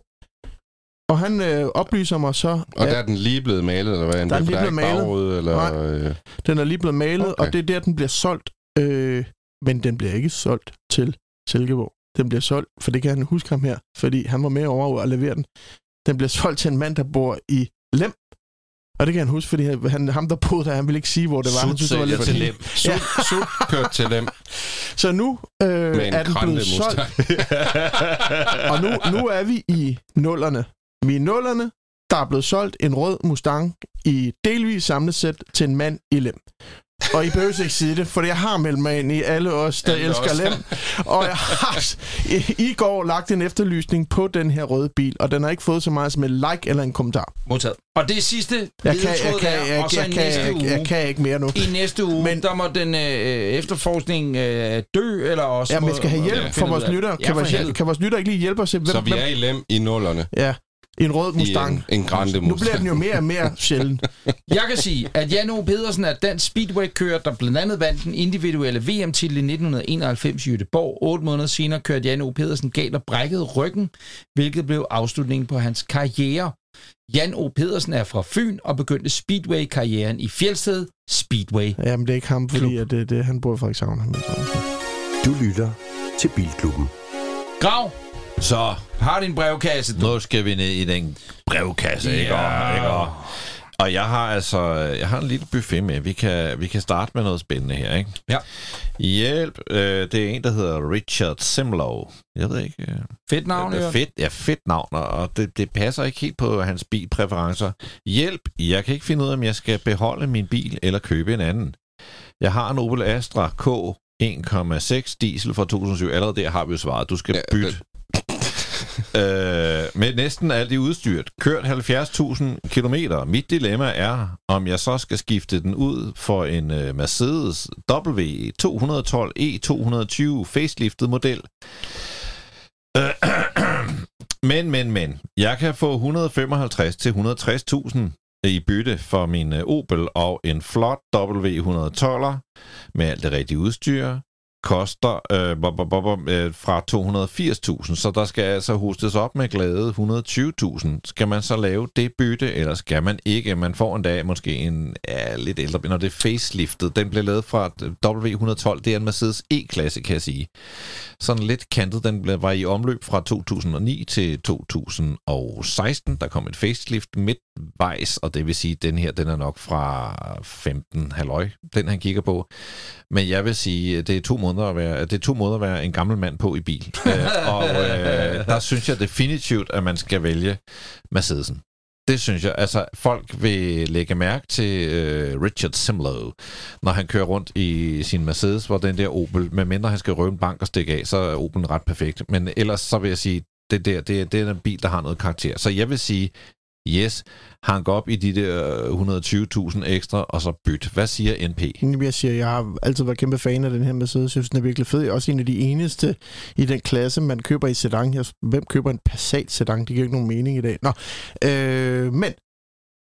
Og han øh, oplyser mig så, Og der er den lige blevet malet, eller hvad? Der er For lige er blevet malet. bagrude, eller... Nej. Øh, Den er lige blevet malet. Okay. og det er der, den bliver solgt. Øh, men den bliver ikke solgt til Silkeborg. Den bliver solgt, for det kan han huske ham her, fordi han var med over at levere den. Den bliver solgt til en mand, der bor i Lem. Og det kan han huske, fordi han, ham, der boede der, han ville ikke sige, hvor det var. Han synes, det var lidt til lem. Sut, sut kørt til dem Så nu øh, er den blevet solgt, og nu, nu er vi i nullerne. Vi er i nullerne. Der er blevet solgt en rød Mustang i delvis samlet sæt til en mand i Lem. Og I behøver ikke sige det, for jeg har meldt mig ind i alle os, der Alle elsker os. Lem. Og jeg har i, går lagt en efterlysning på den her røde bil, og den har ikke fået så meget som en like eller en kommentar. Modtaget. Og det sidste Jeg kan, jeg kan, der, jeg, og så jeg, i kan, næste jeg, uge. jeg kan ikke mere nu. I næste uge, Men- der må den øh, efterforskning øh, dø, eller også... Ja, men jeg skal have hjælp for ud vores. Ja, Kan, vores, kan vores lyttere ikke lige hjælpe os? Hvem, Så vi er i lem i nullerne Ja, en rød i Mustang. en, en grande Nu Mustang. bliver den jo mere og mere sjælden. Jeg kan sige, at Jan O. Pedersen er dansk speedway-kører, der blandt andet vandt den individuelle VM-titel i 1991 i Göteborg. Otte måneder senere kørte Jan O. Pedersen galt og brækkede ryggen, hvilket blev afslutningen på hans karriere. Jan O. Pedersen er fra Fyn og begyndte speedway-karrieren i Fjeldsted Speedway. Jamen, det er ikke ham, fordi at det, det, han bor i Frederikshavn. Er Du lytter til Bilklubben. Grav, Så, har din brevkasse. Du. nu skal vi ned i den brevkasse, ikke? Ja. Og, ikke? Og, og jeg har altså jeg har en lille buffet med. Vi kan, vi kan starte med noget spændende her, ikke? Ja. Hjælp. Øh, det er en, der hedder Richard Simlow. Jeg ved ikke... Øh, Fedt navn, er fedt, ja, fedt navn, og det, det passer ikke helt på hans bilpræferencer. Hjælp, jeg kan ikke finde ud af, om jeg skal beholde min bil eller købe en anden. Jeg har en Opel Astra K 1,6 diesel fra 2007. Allerede der har vi jo svaret. Du skal bytte. øh, med næsten alt i udstyret. Kørt 70.000 km. Mit dilemma er, om jeg så skal skifte den ud for en øh, Mercedes W212 E220 faceliftet model. Øh, men, men, men. Jeg kan få 155 til 160.000 i bytte for min øh, Opel og en flot W112'er med alt det rigtige udstyr koster øh, bo, øh, fra 280.000, så der skal altså hostes op med glade 120.000. Skal man så lave det bytte, eller skal man ikke? Man får en dag måske en ja, lidt ældre, når det er faceliftet. Den blev lavet fra W112, det er en Mercedes E-klasse, kan jeg sige. Sådan lidt kantet, den blev, var i omløb fra 2009 til 2016. Der kom et facelift midtvejs, og det vil sige, at den her, den er nok fra 15 halvøj, den han kigger på. Men jeg vil sige, det er to måneder at være, det er to måder at være en gammel mand på i bil. øh, og øh, der synes jeg definitivt, at man skal vælge Mercedesen. Det synes jeg. Altså, folk vil lægge mærke til øh, Richard Simlow, når han kører rundt i sin Mercedes, hvor den der Opel, medmindre han skal røve en bank og stikke af, så er Opel ret perfekt. Men ellers så vil jeg sige, det der, det, det er en bil, der har noget karakter. Så jeg vil sige, yes, hank op i de der øh, 120.000 ekstra, og så byt. Hvad siger NP? Jeg siger, jeg har altid været kæmpe fan af den her Mercedes. Jeg synes, den er virkelig fed. Jeg er også en af de eneste i den klasse, man køber i sedan. Jeg, hvem køber en Passat sedan? Det giver ikke nogen mening i dag. Nå, øh, men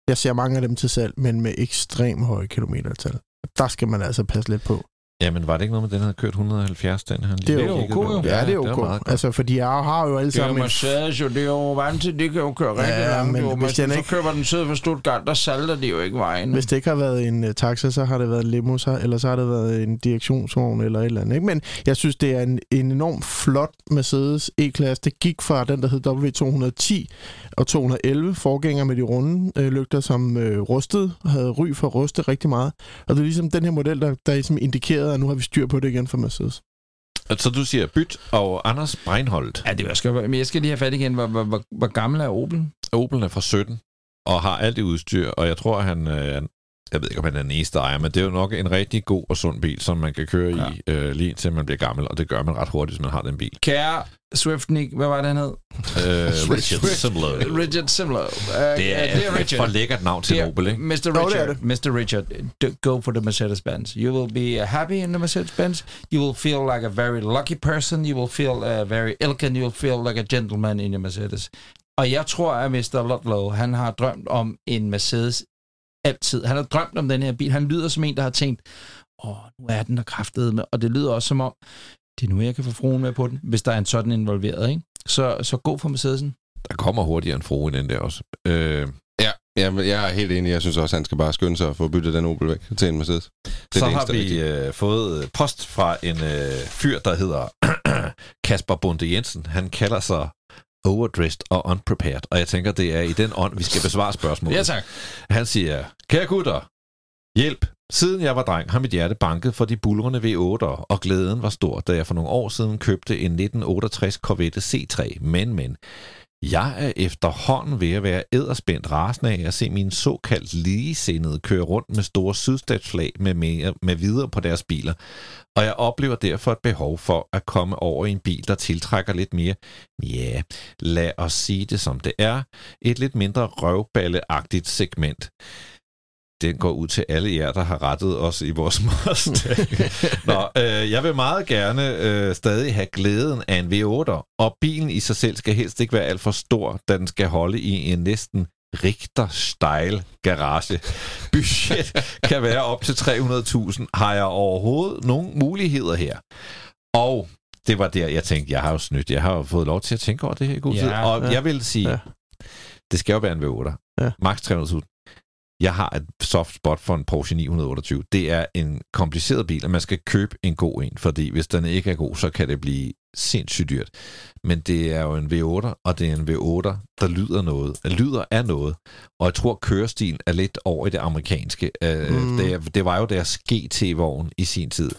jeg ser mange af dem til salg, men med ekstrem høje kilometertal. Der skal man altså passe lidt på. Jamen, var det ikke noget med, den havde kørt 170, den han Det er jo okay, jo. Ja, det er okay. godt. Altså, for de er, har jo alle Det er jo sammen... en- Mercedes, jo. Det er jo vant til, det kan jo køre rigtig Ja, langt. men jo. hvis den så ikke- køber den syd for Stuttgart, der salter de jo ikke vejen. Hvis det ikke har været en uh, taxa, så har det været en limo, så, eller så har det været en direktionsvogn eller et eller andet. Ikke? Men jeg synes, det er en, en enormt flot Mercedes E-klasse. Det gik fra den, der hed W210 og 211, forgænger med de runde øh, lygter, som øh, rustede, havde ry for at ruste rigtig meget. Og det er ligesom den her model, der, der ligesom indikerede, at nu har vi styr på det igen for Mercedes. Så du siger byt, og Anders Breinholt. Ja, det var skal, men jeg skal lige have fat igen. Hvor, hvor, hvor, hvor gammel er Opel? Opel er fra 17, og har alt det udstyr, og jeg tror, han... Øh, jeg ved ikke, om han er den eneste ejer, men det er jo nok en rigtig god og sund bil, som man kan køre ja. i øh, lige indtil man bliver gammel, og det gør man ret hurtigt, hvis man har den bil. Kære Swiftnik, hvad var det, han hed? Øh, Richard Simlow. Richard Simlow. Uh, Det er, det er et for lækkert navn til Opel, ikke? Mr. det er Richard, det. Mr. Richard, go for the Mercedes-Benz. You will be uh, happy in the Mercedes-Benz. You will feel like a very lucky person. You will feel uh, very elegant. You will feel like a gentleman in your Mercedes. Og jeg tror, at Mr. Ludlow, han har drømt om en Mercedes altid. Han har drømt om den her bil. Han lyder som en, der har tænkt, åh, nu er den der kraftede med. Og det lyder også som om, det er nu, jeg kan få fruen med på den, hvis der er en sådan involveret, ikke? Så, så gå for Mercedesen. Der kommer hurtigere en frue i den der også. Øh, Ja, ja, jeg er helt enig. Jeg synes også, han skal bare skynde sig at få byttet den Opel væk til en Mercedes. Det er så det har vi øh, fået post fra en øh, fyr, der hedder Kasper Bunde Jensen. Han kalder sig overdressed og unprepared, og jeg tænker, det er i den ånd, vi skal besvare spørgsmålet. Ja, tak. Han siger, kære gutter, hjælp. Siden jeg var dreng, har mit hjerte banket for de bulrende V8'ere, og glæden var stor, da jeg for nogle år siden købte en 1968 Corvette C3. Men, men, jeg er efterhånden ved at være æderspændt rasende af at se mine såkaldt ligesindede køre rundt med store sydstatsflag med, mere, med videre på deres biler. Og jeg oplever derfor et behov for at komme over i en bil, der tiltrækker lidt mere, ja, lad os sige det som det er, et lidt mindre røvballeagtigt segment den går ud til alle jer, der har rettet os i vores Mustang. Nå, øh, jeg vil meget gerne øh, stadig have glæden af en V8'er, og bilen i sig selv skal helst ikke være alt for stor, da den skal holde i en næsten Richter-style garage. Budget kan være op til 300.000. Har jeg overhovedet nogle muligheder her? Og det var der, jeg tænkte, jeg har jo snydt. Jeg har jo fået lov til at tænke over det her i god Ja, tid. Og ja. jeg vil sige, Ja. det skal jo være en V8'er. Ja. Max 300.000. Jeg har et soft spot for en Porsche 928. Det er en kompliceret bil, og man skal købe en god en, fordi hvis den ikke er god, så kan det blive sindssygt dyrt. Men det er jo en V8, og det er en V8, der lyder noget, lyder af noget. Og jeg tror, kørestilen er lidt over i det amerikanske. Mm. Mm. Det, det var jo deres GT-vogn i sin tid.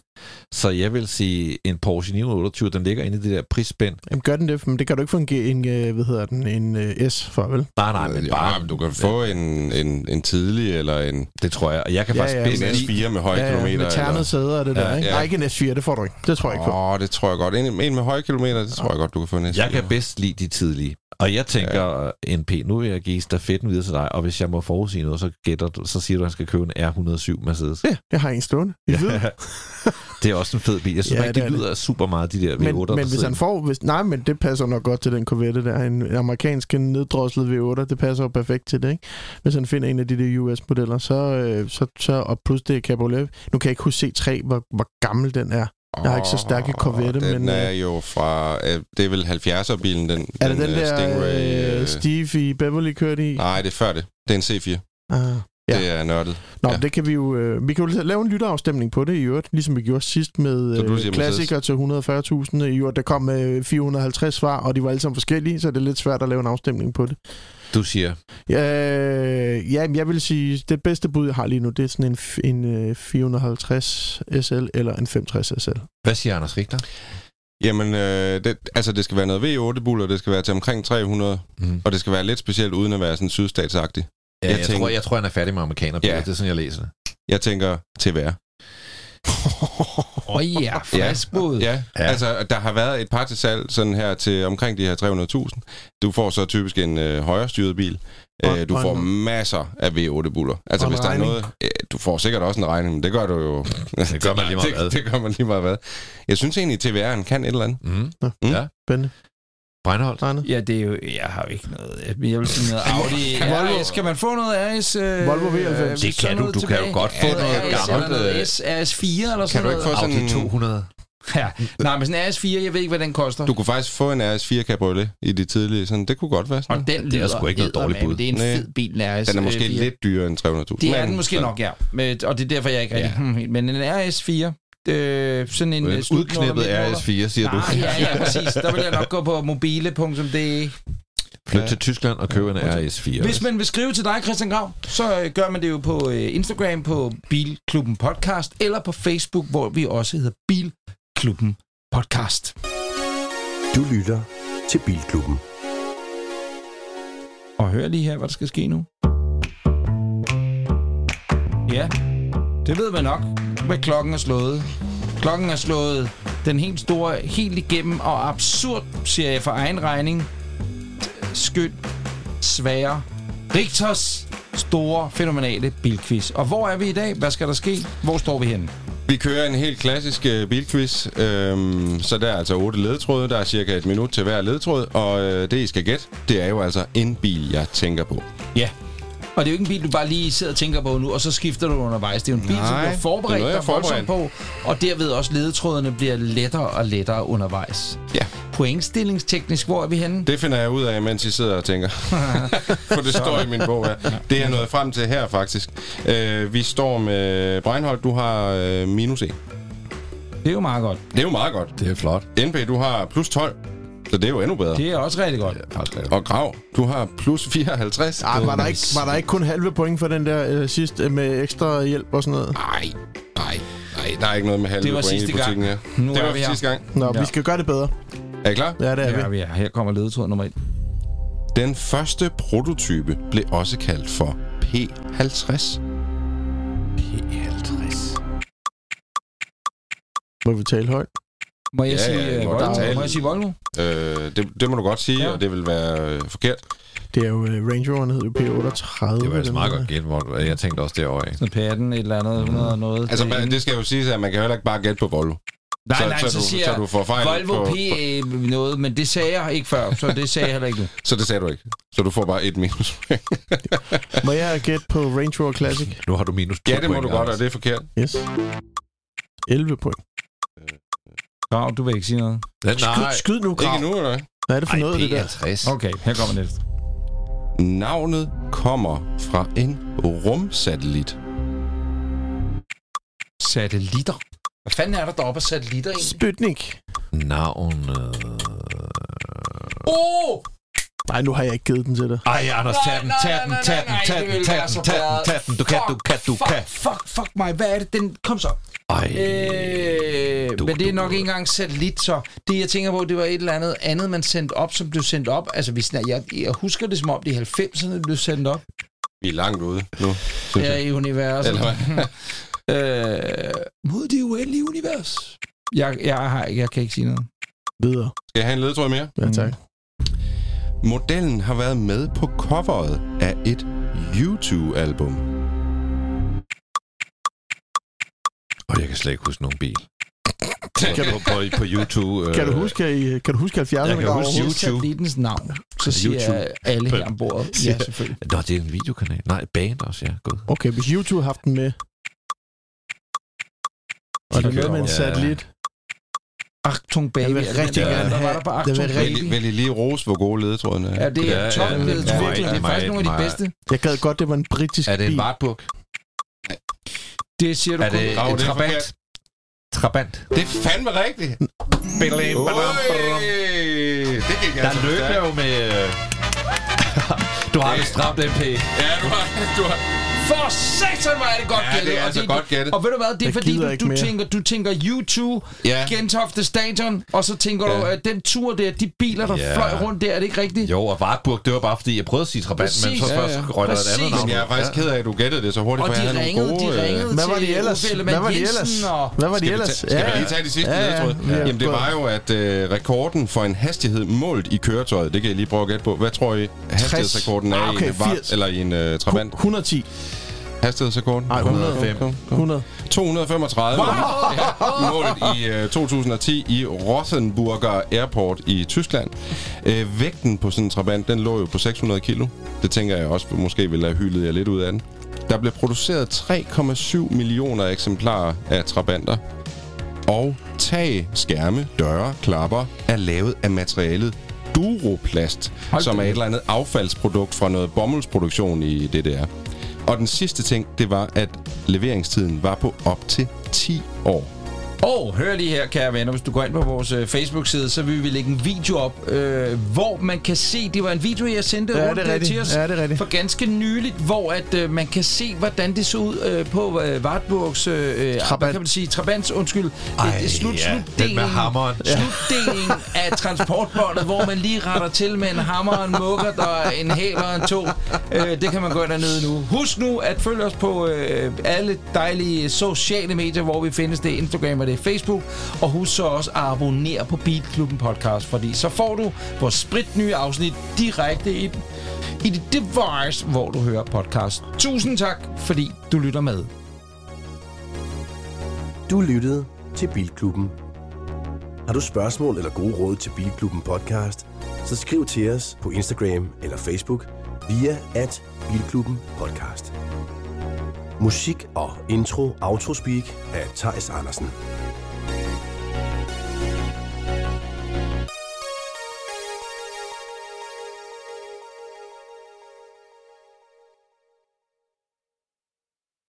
Så jeg vil sige, en Porsche 928, den ligger inde i det der prisspænd. Jamen, gør den det? Men det kan du ikke få en, en øh, hvad hedder den, en øh, S for, vel? Nej, nej, men ja, bare, men du kan få en, en, en tidlig eller en, det tror jeg. Og jeg kan Ja, faktisk ja, bedst en lide- S4 med høje Ja, ja, kilometer. med ternede sæder og det Ja, der, ikke? ja. Nej, ikke en S4, det får du ikke. Det tror jeg ikke på. Åh, det tror jeg godt. En, en med høje kilometer, det tror jeg godt, du kan få S4. Jeg kan bedst lide de tidlige. Og jeg tænker, ja. NP, nu vil jeg give stafetten videre til dig, og hvis jeg må forudsige noget, så, gætter du, så siger du, at han skal købe en R107 Mercedes. Ja, jeg har en stående. I hvid. det er også en fed bil. Jeg synes Ja, ja, ikke, det det er lyder super meget, de der V8'er. Men, men hvis sidder han får... Hvis, nej, men det passer nok godt til den Corvette der. En, amerikansk neddroslet V8, det passer jo perfekt til det, ikke? Hvis han finder en af de der US-modeller, så, øh, så, så... Og plus det er Cabriolet. Nu kan jeg ikke huske C3, hvor, hvor gammel den er. Jeg har ikke så stærk i Corvette, den men, er øh, jo fra... Øh, det er vel 70'er-bilen, den, Er det den øh, der Stingray, øh, øh, Steve i Beverly kørte i? Nej, det er før det. Det er en C4. Ah. Ja. Det er nørdet. Nå, Ja. det kan vi jo... Øh, vi kan jo lave en lytterafstemning på det i øvrigt, ligesom vi gjorde sidst med øh, klassikere til 140.000 i øvrigt. Der kom øh, 450 svar, og de var alle sammen forskellige, så det er lidt svært at lave en afstemning på det. Du siger, Ja, ja, jeg vil sige, det bedste bud, jeg har lige nu, det er sådan en, en øh, 450 SL eller en 560 SL. hvad siger Anders Richter? Jamen, øh, det, altså det skal være noget V8-buller, det skal være til omkring 300, Mm. og det skal være lidt specielt, uden at være sådan sydstatsagtig. Ja, Jeg jeg, tænker- tror, jeg tror, han er færdig med amerikanerbiler. Ja. Det er sådan, jeg læser det. Jeg tænker til vær. Åh oh, ja, friskbåd. Ja, Ja. ja, altså der har været et par til salg sådan her til omkring de her 300.000. Du får så typisk en øh, højrestyret bil. Og- Øh, du og får en- masser af V8-buller. Altså hvis der er regning. noget... Øh, du får sikkert også en regning, men det gør du jo... Det gør man lige meget hvad. det, det gør man lige meget hvad. Jeg synes egentlig, TVR'en kan et eller andet. Mm. Nå, Mm. Ja. Spændende. Breinholt? Ja, det er jo... Jeg har jo ikke noget... Jeg vil sige noget Audi. Volvo- RS. Kan man få noget RS? Øh, Volvo V90. øh, Det kan du. noget Du kan jo tilbage? godt få Ja, noget RS gammelt, Eller noget øh, S, RS4 eller sådan du ikke noget. få sådan Audi en- 200. Ja. Nej, men sådan en RS4, jeg ved ikke, hvad den koster. Du kunne faktisk få en RS4 Cabriolet i de tidlige. Sådan, det kunne godt være sådan. og den Det er lyder sgu ikke noget dårligt bud. Det er en fed bil, en RS. Den er måske øh, 4. lidt dyrere end 300.000. Det er men den måske nok, ja. Og det er derfor, jeg ikke rigtig... Ja. Men en RS4, øh, sådan en... Øh, udknippet nummer- RS4, siger du. Nej, ja, ja, præcis. Der vil jeg nok gå på mobile.de. Flyt til Tyskland og køb en RS4. Hvis man vil skrive til dig, Christian Grav, så øh, gør man det jo på øh, Instagram på Bilklubben Podcast, eller på Facebook, hvor vi også hedder Bilklubben Podcast. Du lytter til Bilklubben. Og hør lige her, hvad der skal ske nu. Ja, det ved man nok, hvad klokken er slået. Klokken er slået den helt store, helt igennem og absurd, siger jeg for egen regning, skyld, svære, Rigters store, fænomenale bilquiz. Og hvor er vi i dag? Hvad skal der ske? Hvor står vi henne? Vi kører en helt klassisk øh, bilquiz, øhm, så der er altså otte ledtråde. Der er cirka et minut til hver ledtråd, og øh, det I skal gætte, det er jo altså en bil, jeg tænker på. Ja. Og det er jo ikke en bil, du bare lige sidder og tænker på nu, og så skifter du undervejs. Det er jo en bil, Nej, som du har er forberedt noget, dig voldsomt på, og derved også ledetrådene bliver lettere og lettere undervejs. Ja. Pointstillingsteknisk, hvor er vi henne? Det finder jeg ud af, mens I sidder og tænker. For det står i min bog her. Det er nået frem til her, faktisk. Øh, vi står med Breinholt, du har øh, minus 1. Det er jo meget godt. Det er jo meget godt. Det er flot. NP, du har plus 12, så det er jo endnu bedre. Det er også rigtig godt. Og Grav, du har plus 54. Ah, var, der ikke, var der ikke kun halve point for den der øh, sidst øh, med ekstra hjælp og sådan noget? Nej, nej, nej, der er ikke noget med halve Det var point i sidste butikken her. Nu Det var vi for her. sidste gang. Nå, Ja. vi skal gøre det bedre. Er I klar? Ja, det er Ja, vi. vi er. Her kommer ledetråd nummer et. Den første prototype blev også kaldt for P50. P50. Må vi tale højt? Må jeg Ja, sige ja, øh, Volvo? Må jeg sige Volvo? Øh, det, det må du godt sige, Ja. og det vil være øh, forkert. Det er jo øh, Range Roveren hed jo P38. Det var altså meget godt gæt, hvor jeg tænkte også derovre af. Sådan patten, et eller andet, 100 og noget. Altså, man, det skal jo siges, at man kan heller ikke bare gætte på Volvo. nej, så, nej, så, så, du, siger så du får fejl Volvo på, P øh, noget, men det sagde jeg ikke før, så det sagde jeg heller ikke nu. Så det sagde du ikke. Så du får bare et minus. Må jeg gætte på Range Rover Classic? Nu har du minus ja, det må point, du godt, og det er forkert. Yes. 11 point. Grav, du vil ikke sige noget? Skyd, nej, skyd nu, Grav. Ikke nu, eller hvad? Hvad er det for Ej, noget, det der? P50. Okay, her kommer næste. Navnet kommer fra en rumsatellit. Satellitter. Hvad fanden er der deroppe af satellitter egentlig? Sputnik. Navnet... Åh! Oh! Nej, nu har jeg ikke givet den til dig. Ej, Anders, tag den, tag den, tag den, tag den, tag den, tag den, tag den. Du kan, du kan, du kan. Fuck, fuck mig. Hvad er det? Den, kom så. Ej, Øh, Du- men det er nok ikke engang satellit, så det jeg tænker på, det var et eller andet andet, man sendte op, som blev sendt op. Altså, vi snak, jeg, jeg husker det som om, det er 90'erne, det blev sendt op Vi er langt ude nu, synes jeg. i universet. Eller hvad? øh, mod det uendelige univers. Jeg, jeg, har, jeg kan ikke sige noget. Videre. Skal jeg have en ledtråd mere? Ja, tak. Modellen har været med på coveret af et YouTube-album. og jeg kan slet ikke huske nogen bil. Kan du på, på YouTube? Øh, Kan du huske, i, kan du huske 70'erne? Jeg kan Grav? huske YouTube. satellittens navn, så siger YouTube. alle her ombord. Ja, selvfølgelig. Nå, det er en videokanal. Nej, band også, ja. God. Okay, hvis YouTube har haft den med. Og det noget med en satellit. Achtung Baby. Jeg vil det rigtig gerne var have- der på det Achtung vil jeg Baby? Vil, vil I lige rose, hvor gode ledetrådene er? Ja, det er Ja, top ja, ja, ja, Det ja, er faktisk nogle af de bedste. Jeg gad godt, det var en britisk Er det en bil. Wartburg? Det siger du Er kun. det en det er Trabant? Trabant. Det er fandme rigtigt. Det gik Der altså løb jeg jo med... øh, du har det stramt, MP. Ja, du har, du har. For satan, hvor er det godt Ja, gættet. det er Og altså godt gættet. Og ved du hvad, det er Jeg fordi, du, du, tænker, du tænker U2, Ja. Gentofte Stadion, og så tænker du, Ja. at den tur der, de biler, der Ja. fløj rundt der, er det ikke rigtigt? Jo, og Wartburg, det var bare fordi, jeg prøvede at sige Trabant, men så Ja, først ja. røg der et andet navn. Men jeg er faktisk ked af, at du gættede det så hurtigt, Og for jeg de havde ringede, nogle gode... de øh, ringede Hvad var til de ellers? Hvad var de ellers? Hvad var de Skal vi, ellers? tage, skal vi lige tage de sidste Ja, ja. ledetråd? Ja, Jamen, det var jo, at øh, rekorden for en hastighed målt i køretøjet, det kan jeg lige prøve at gætte på. Hvad tror I, hastighedsrekorden er Ah, i en Vart 80. eller i en uh, Trabant? 110. Hastighedsrekorden? Nej, 105. 105. 100. 235. Ja, målet i øh, 2010 i Rothenburger Airport i Tyskland. Øh, vægten på sådan en Trabant, den lå jo på 600 kilo. Det tænker jeg også måske ville have hyldet jer lidt ud af den. Der blev produceret 3,7 millioner eksemplarer af Trabanter. Og tag, skærme, døre, klapper er lavet af materialet Duroplast, Hold som er et eller andet affaldsprodukt fra noget bomuldsproduktion i DDR. Og den sidste ting, det var, at leveringstiden var på op til 10 år. Og hør lige her, kære venner, hvis du går ind på vores øh, Facebook-side, så vil vi lægge en video op, øh, hvor man kan se, det var en video, jeg sendte Ja, rundt det er øh, til os Ja, det er rigtigt. for ganske nyligt, hvor at øh, man kan se, hvordan det så ud øh, på øh, Wartburgs, øh, øh, Trabant. kan man sige, Trabants, undskyld, Ej, øh, slut, ja, slutdelen, med hammeren. slutdelen af transportbåndet, hvor man lige retter til med en hammer en mukker, der er en hæl og en to. Øh, det kan man gå ind og nu. Husk nu at følge os på øh, alle dejlige sociale medier, hvor vi findes. Det Instagram og det det Facebook. Og husk så også at abonnere på Beatklubben podcast, fordi så får du vores spritnye afsnit direkte i, i dit device, hvor du hører podcast. Tusind tak, fordi du lytter med. Du lyttede til Bilklubben. Har du spørgsmål eller gode råd til Bilklubben podcast, så skriv til os på Instagram eller Facebook via at Bilklubben podcast. Musik og intro outro speak af Thijs Andersen.